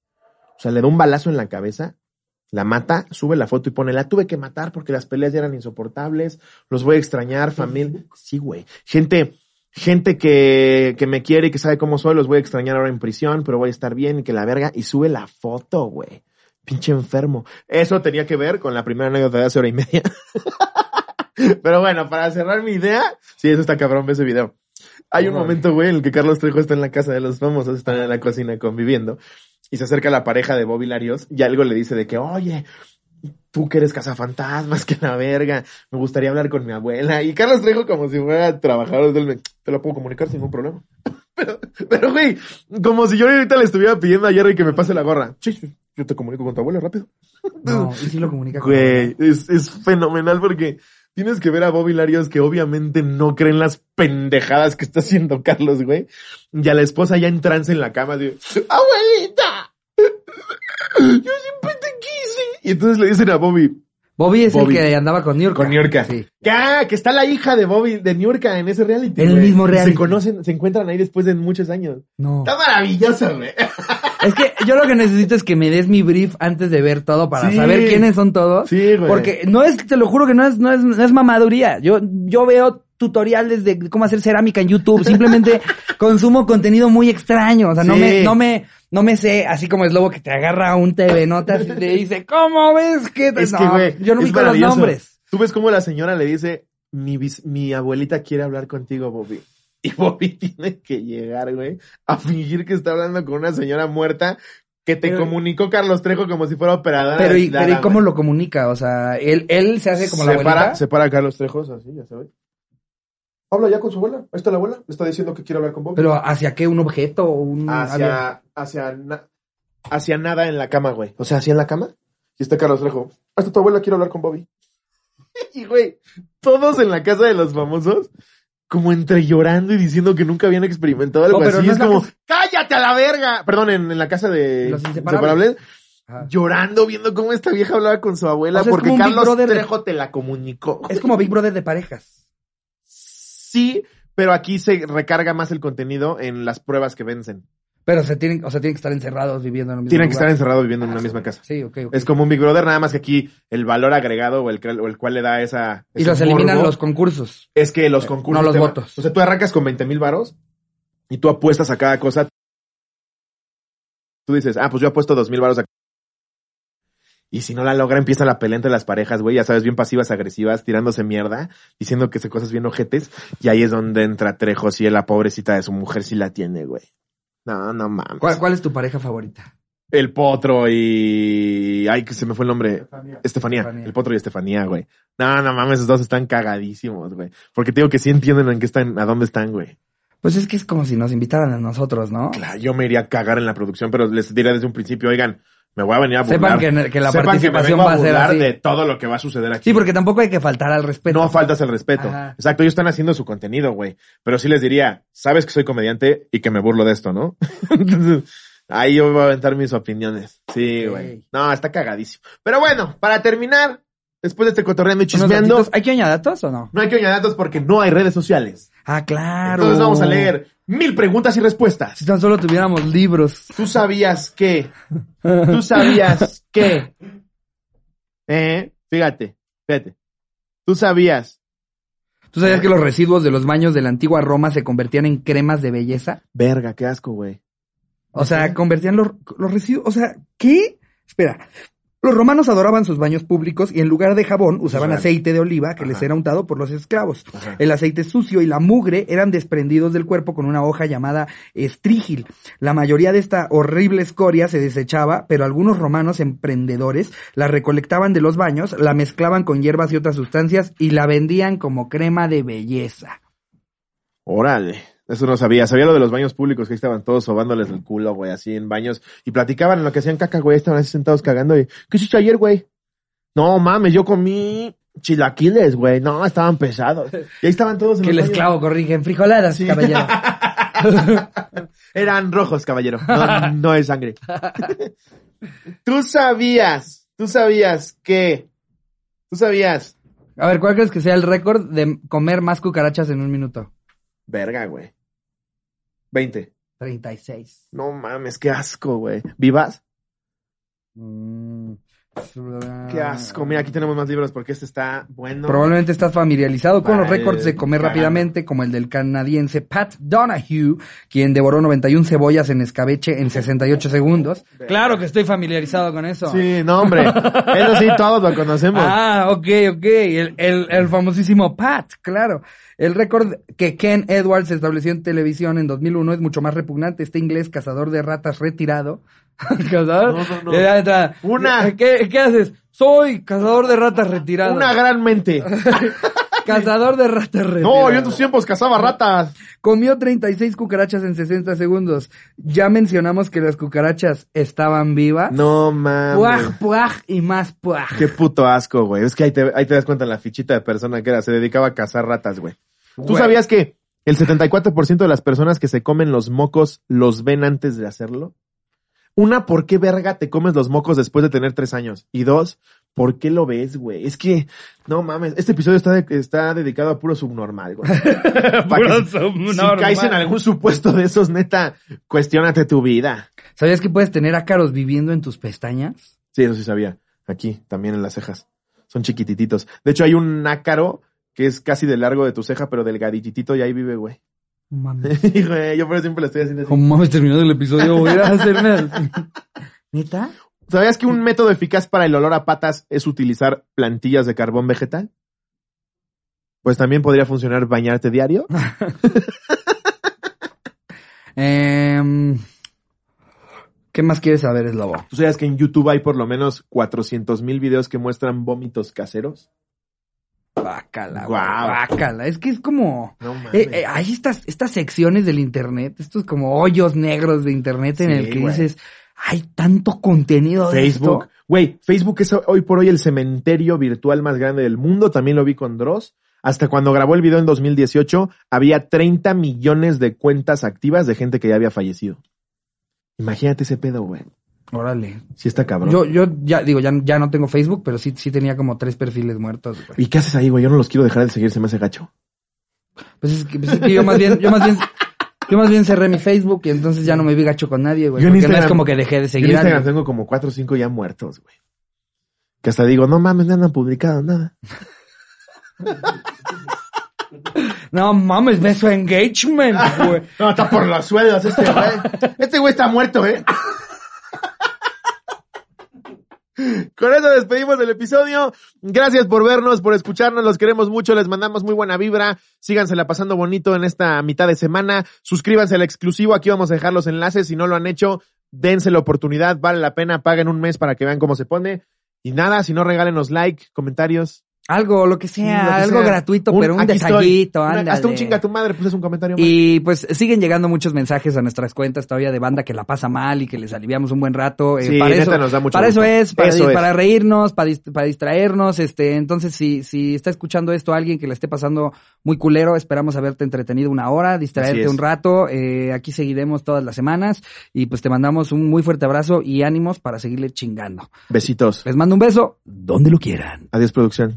Speaker 2: O sea, le da un balazo en la cabeza, la mata, sube la foto y pone, la tuve que matar porque las peleas ya eran insoportables, los voy a extrañar, familia. Sí, güey. Gente, gente que, que me quiere y que sabe cómo soy, los voy a extrañar ahora en prisión, pero voy a estar bien y que la verga, y sube la foto, güey. Pinche enfermo. Eso tenía que ver con la primera anécdota de hace hora y media. pero bueno, para cerrar mi idea, sí, eso está cabrón, ve ese video. Hay un momento, güey, en el que Carlos Trejo está en la casa de los famosos, están en la cocina conviviendo, y se acerca la pareja de Bobby Larios, y algo le dice de que, oye, tú que eres cazafantasmas, que la verga, me gustaría hablar con mi abuela. Y Carlos Trejo como si fuera trabajador del... me- Te lo puedo comunicar sin ningún problema. Pero, pero, güey, como si yo ahorita le estuviera pidiendo a Jerry que me pase la gorra. Sí, sí, yo te comunico con tu abuela rápido.
Speaker 1: No, y sí lo comunica con
Speaker 2: Güey, es, es fenomenal porque tienes que ver a Bobby Larios que obviamente no creen las pendejadas que está haciendo Carlos, güey. Y a la esposa ya en trance en la cama, ¡Abuelita! Yo siempre te quise. Y entonces le dicen a Bobby,
Speaker 1: Bobby es
Speaker 2: Bobby.
Speaker 1: el que andaba con New York.
Speaker 2: con Niurka.
Speaker 1: Sí.
Speaker 2: Que, ah, que está la hija de Bobby, de Niurka en ese reality.
Speaker 1: En el mismo reality.
Speaker 2: Se conocen, se encuentran ahí después de muchos años.
Speaker 1: No.
Speaker 2: Está maravilloso, güey.
Speaker 1: Es que yo lo que necesito es que me des mi brief antes de ver todo para
Speaker 2: Sí.
Speaker 1: saber quiénes son todos.
Speaker 2: Sí, güey.
Speaker 1: Porque no es, te lo juro que no es, no es, no es mamaduría. Yo, yo veo tutoriales de cómo hacer cerámica en YouTube. Simplemente consumo contenido muy extraño. O sea, no me, no me, no me sé, así como es lobo que te agarra un TV notas y te dice, ¿cómo ves que
Speaker 2: Es
Speaker 1: no,
Speaker 2: que, güey,
Speaker 1: yo no ubico los nombres.
Speaker 2: Tú ves cómo la señora le dice, mi, bis- mi abuelita quiere hablar contigo, Bobby. Y Bobby tiene que llegar, güey, a fingir que está hablando con una señora muerta que te
Speaker 1: Pero-
Speaker 2: comunicó Carlos Trejo como si fuera operadora.
Speaker 1: Pero, y, pero ¿y cómo lo comunica? O sea, él, él se hace como la
Speaker 2: se para,
Speaker 1: abuelita.
Speaker 2: se para a Carlos Trejo, así, ya sabes. Habla ya con su abuela. Ahí está la abuela. Le está diciendo que quiere hablar con Bobby.
Speaker 1: Pero ¿hacia qué? ¿Un objeto? o ¿Un,
Speaker 2: hacia, hacia, na- hacia nada en la cama, güey. O sea, hacia en la cama. Y está Carlos Trejo. Ahí está tu abuela, quiero hablar con Bobby. y, güey, todos en la casa de los famosos como entre llorando y diciendo que nunca habían experimentado algo
Speaker 1: pero
Speaker 2: así.
Speaker 1: no
Speaker 2: es como,
Speaker 1: casa-
Speaker 2: ¡cállate a la verga! Perdón, en, en la casa de
Speaker 1: Los Inseparables. Ajá.
Speaker 2: llorando, viendo cómo esta vieja hablaba con su abuela,
Speaker 1: O sea, es
Speaker 2: porque Carlos
Speaker 1: Brother
Speaker 2: Trejo te la comunicó.
Speaker 1: Es como Big Brother de parejas.
Speaker 2: Sí, pero aquí se recarga más el contenido en las pruebas que vencen.
Speaker 1: Pero se tienen, o sea, tienen que estar encerrados viviendo en el mismo
Speaker 2: Tienen que
Speaker 1: lugar.
Speaker 2: estar encerrados viviendo en una misma casa.
Speaker 1: Sí, ok, ok.
Speaker 2: Es como un Big Brother, nada más que aquí el valor agregado o el, que- o el cual le da esa...
Speaker 1: y los eliminan los concursos.
Speaker 2: Es que los concursos...
Speaker 1: no los votos.
Speaker 2: O sea, tú arrancas con 20 mil varos y tú apuestas a cada cosa. Tú dices, ah, pues yo apuesto dos mil varos a... Y si no la logra, empieza la pelea entre las parejas, güey, ya sabes, bien pasivas, agresivas, tirándose mierda, diciendo que se cosas bien ojetes, y ahí es donde entra Trejo, si la pobrecita de su mujer sí la tiene, güey. No, no mames.
Speaker 1: ¿Cuál, cuál es tu pareja favorita?
Speaker 2: El Potro y... Ay, que se me fue el nombre. Estefanía.
Speaker 1: Estefanía.
Speaker 2: El Potro y Estefanía, güey. No, no mames, esos dos están cagadísimos, güey. Porque te digo que sí entienden en qué están, a dónde están, güey.
Speaker 1: Pues es que es como si nos invitaran a nosotros, ¿no?
Speaker 2: Claro, yo me iría a cagar en la producción, pero les diré desde un principio, oigan, me voy a venir a burlar.
Speaker 1: Sepan que, que la
Speaker 2: Sepan que me
Speaker 1: participación
Speaker 2: vengo
Speaker 1: va a
Speaker 2: burlar de todo lo que va a suceder aquí.
Speaker 1: Sí, porque tampoco hay que faltar al respeto.
Speaker 2: No faltas el respeto.
Speaker 1: Ajá.
Speaker 2: Exacto, ellos están haciendo su contenido, güey. Pero sí les diría, sabes que soy comediante y que me burlo de esto, ¿no? Ahí yo voy a aventar mis opiniones. Sí, güey. No, está cagadísimo. Pero bueno, para terminar, después de este cotorreando y
Speaker 1: Unos
Speaker 2: chismeando.
Speaker 1: ¿Hay que añadir datos o no?
Speaker 2: no hay que añadir datos porque no hay redes sociales.
Speaker 1: Ah, claro.
Speaker 2: Entonces vamos a leer mil preguntas y respuestas.
Speaker 1: Si tan solo tuviéramos libros.
Speaker 2: ¿Tú sabías que? ¿Tú sabías que? Eh, fíjate, fíjate. ¿Tú sabías?
Speaker 1: ¿Tú sabías que los residuos de los baños de la antigua Roma se convertían en cremas de belleza?
Speaker 2: Verga, qué asco, güey.
Speaker 1: O sea, convertían los, los residuos. O sea, ¿qué? Espera. Los romanos adoraban sus baños públicos y en lugar de jabón usaban aceite de oliva que les era untado por los esclavos.
Speaker 2: Ajá.
Speaker 1: El aceite sucio y la mugre eran desprendidos del cuerpo con una hoja llamada estrígil. La mayoría de esta horrible escoria se desechaba, pero algunos romanos emprendedores la recolectaban de los baños, la mezclaban con hierbas y otras sustancias y la vendían como crema de belleza.
Speaker 2: Órale. Eso no sabía. Sabía lo de los baños públicos, que ahí estaban todos sobándoles el culo, güey, así en baños. Y platicaban en lo que hacían caca, güey. Estaban así sentados cagando y, ¿qué hiciste ayer, güey? No, mames, yo comí chilaquiles, güey. No, estaban pesados. Y ahí estaban todos en
Speaker 1: Que el
Speaker 2: baños.
Speaker 1: esclavo corrige en frijoladas,
Speaker 2: Sí.
Speaker 1: caballero.
Speaker 2: Eran rojos, caballero. No, no es sangre. Tú sabías, tú sabías que, tú sabías.
Speaker 1: A ver, ¿cuál crees que sea el récord de comer más cucarachas en un minuto?
Speaker 2: Verga, güey. 20.
Speaker 1: 36.
Speaker 2: No mames, qué asco, güey. ¿Vivas?
Speaker 1: Mm.
Speaker 2: Qué asco. Mira, aquí tenemos más libros porque este está bueno.
Speaker 1: Probablemente estás familiarizado con los récords de comer rápidamente, como el del canadiense Pat Donahue, quien devoró 91 cebollas en escabeche en 68 segundos. Claro que estoy familiarizado con eso.
Speaker 2: Sí, no, hombre. Eso sí, todos lo conocemos.
Speaker 1: Ah, ok, ok. El, el, el famosísimo Pat, claro. El récord que Ken Edwards estableció en televisión en 2001 es mucho más repugnante. Este inglés cazador de ratas retirado. ¿Cazador?
Speaker 2: No, no, no. Una.
Speaker 1: ¿Qué, ¿Qué haces? Soy cazador de ratas retirado.
Speaker 2: Una gran mente.
Speaker 1: Cazador de ratas retirado.
Speaker 2: No, yo en tus tiempos cazaba ratas.
Speaker 1: Comió 36 cucarachas en 60 segundos. Ya mencionamos que las cucarachas estaban vivas.
Speaker 2: No mames.
Speaker 1: Puaj, puaj y más puaj.
Speaker 2: Qué puto asco, güey. Es que ahí te, ahí te das cuenta en la fichita de persona que era. Se dedicaba a cazar ratas, güey. ¿Tú
Speaker 1: Güey.
Speaker 2: sabías que el 74% de las personas que se comen los mocos los ven antes de hacerlo? Una, ¿por qué verga te comes los mocos después de tener tres años? Y dos, ¿por qué lo ves, güey? Es que, no mames, este episodio está, de- está dedicado a puro subnormal, güey. Que si- Si caes en algún supuesto de esos, neta, cuestionate tu vida.
Speaker 1: ¿Sabías que puedes tener ácaros viviendo en tus pestañas?
Speaker 2: Sí, eso sí sabía. Aquí, también en las cejas. Son chiquitititos. De hecho, hay un ácaro que es casi del largo de tu ceja, pero delgaditito y ahí vive, güey.
Speaker 1: No mames.
Speaker 2: Y, güey, yo por eso siempre le estoy haciendo así.
Speaker 1: Como mames, terminado el episodio, voy a hacerme así. ¿Neta?
Speaker 2: ¿Sabías que un método eficaz para el olor a patas es utilizar plantillas de carbón vegetal? Pues también podría funcionar bañarte diario.
Speaker 1: Em, ¿Qué más quieres saber, Slobo?
Speaker 2: ¿Tú sabías que en YouTube hay por lo menos 400 mil videos que muestran vómitos caseros?
Speaker 1: Bácala,
Speaker 2: Guau.
Speaker 1: Bácala. Es que es como...
Speaker 2: No mames.
Speaker 1: Eh, eh, hay estas, estas secciones del internet, estos como hoyos negros de internet en el que dices, hay tanto contenido de
Speaker 2: Facebook.
Speaker 1: esto.
Speaker 2: Güey, Facebook es hoy por hoy el cementerio virtual más grande del mundo. También lo vi con Dross. hasta cuando grabó el video en 2018, había 30 millones de cuentas activas de gente que ya había fallecido. Imagínate ese pedo, güey.
Speaker 1: Órale.
Speaker 2: Sí está cabrón.
Speaker 1: Yo, yo ya digo, ya, ya no tengo Facebook, pero sí, sí tenía como tres perfiles muertos, güey.
Speaker 2: ¿Y qué haces ahí, güey? Yo no los quiero dejar de seguir, se me hace gacho.
Speaker 1: Pues es que, pues es que yo más bien, yo más bien, yo más bien cerré mi Facebook y entonces ya no me vi gacho con nadie, güey.
Speaker 2: Yo en
Speaker 1: Porque no es como que dejé de
Speaker 2: Yo en
Speaker 1: seguir
Speaker 2: Instagram tengo como cuatro o cinco ya muertos, güey. Que hasta digo, no mames, no han publicado nada.
Speaker 1: No mames, ve su engagement, güey.
Speaker 2: No, está por los sueldos este güey. Este güey está muerto, ¿eh? Con eso despedimos el episodio. Gracias por vernos, por escucharnos. Los queremos mucho. Les mandamos muy buena vibra. Sígansela pasando bonito en esta mitad de semana. Suscríbanse al exclusivo. Aquí vamos a dejar los enlaces. Si no lo han hecho, dense la oportunidad. Vale la pena. Paguen un mes para que vean cómo se pone. Y nada, si no, regálenos like, comentarios.
Speaker 1: Algo, lo que sea,
Speaker 2: lo que
Speaker 1: algo
Speaker 2: sea.
Speaker 1: gratuito, pero un detallito, ándale.
Speaker 2: Hasta un chinga tu madre, pues es un comentario.
Speaker 1: Y pues siguen llegando muchos mensajes a nuestras cuentas todavía de banda que la pasa mal y que les aliviamos un buen rato. Eh,
Speaker 2: Sí,
Speaker 1: para eso,
Speaker 2: nos da mucho
Speaker 1: para eso es, para,
Speaker 2: Eso es.
Speaker 1: para reírnos, para, dist- para distraernos. Este, entonces, si, si está escuchando esto alguien que le esté pasando muy culero, esperamos haberte entretenido una hora, distraerte un rato. Eh, aquí seguiremos todas las semanas y pues te mandamos un muy fuerte abrazo y ánimos para seguirle chingando.
Speaker 2: Besitos.
Speaker 1: Les mando un beso donde lo quieran.
Speaker 2: Adiós, producción.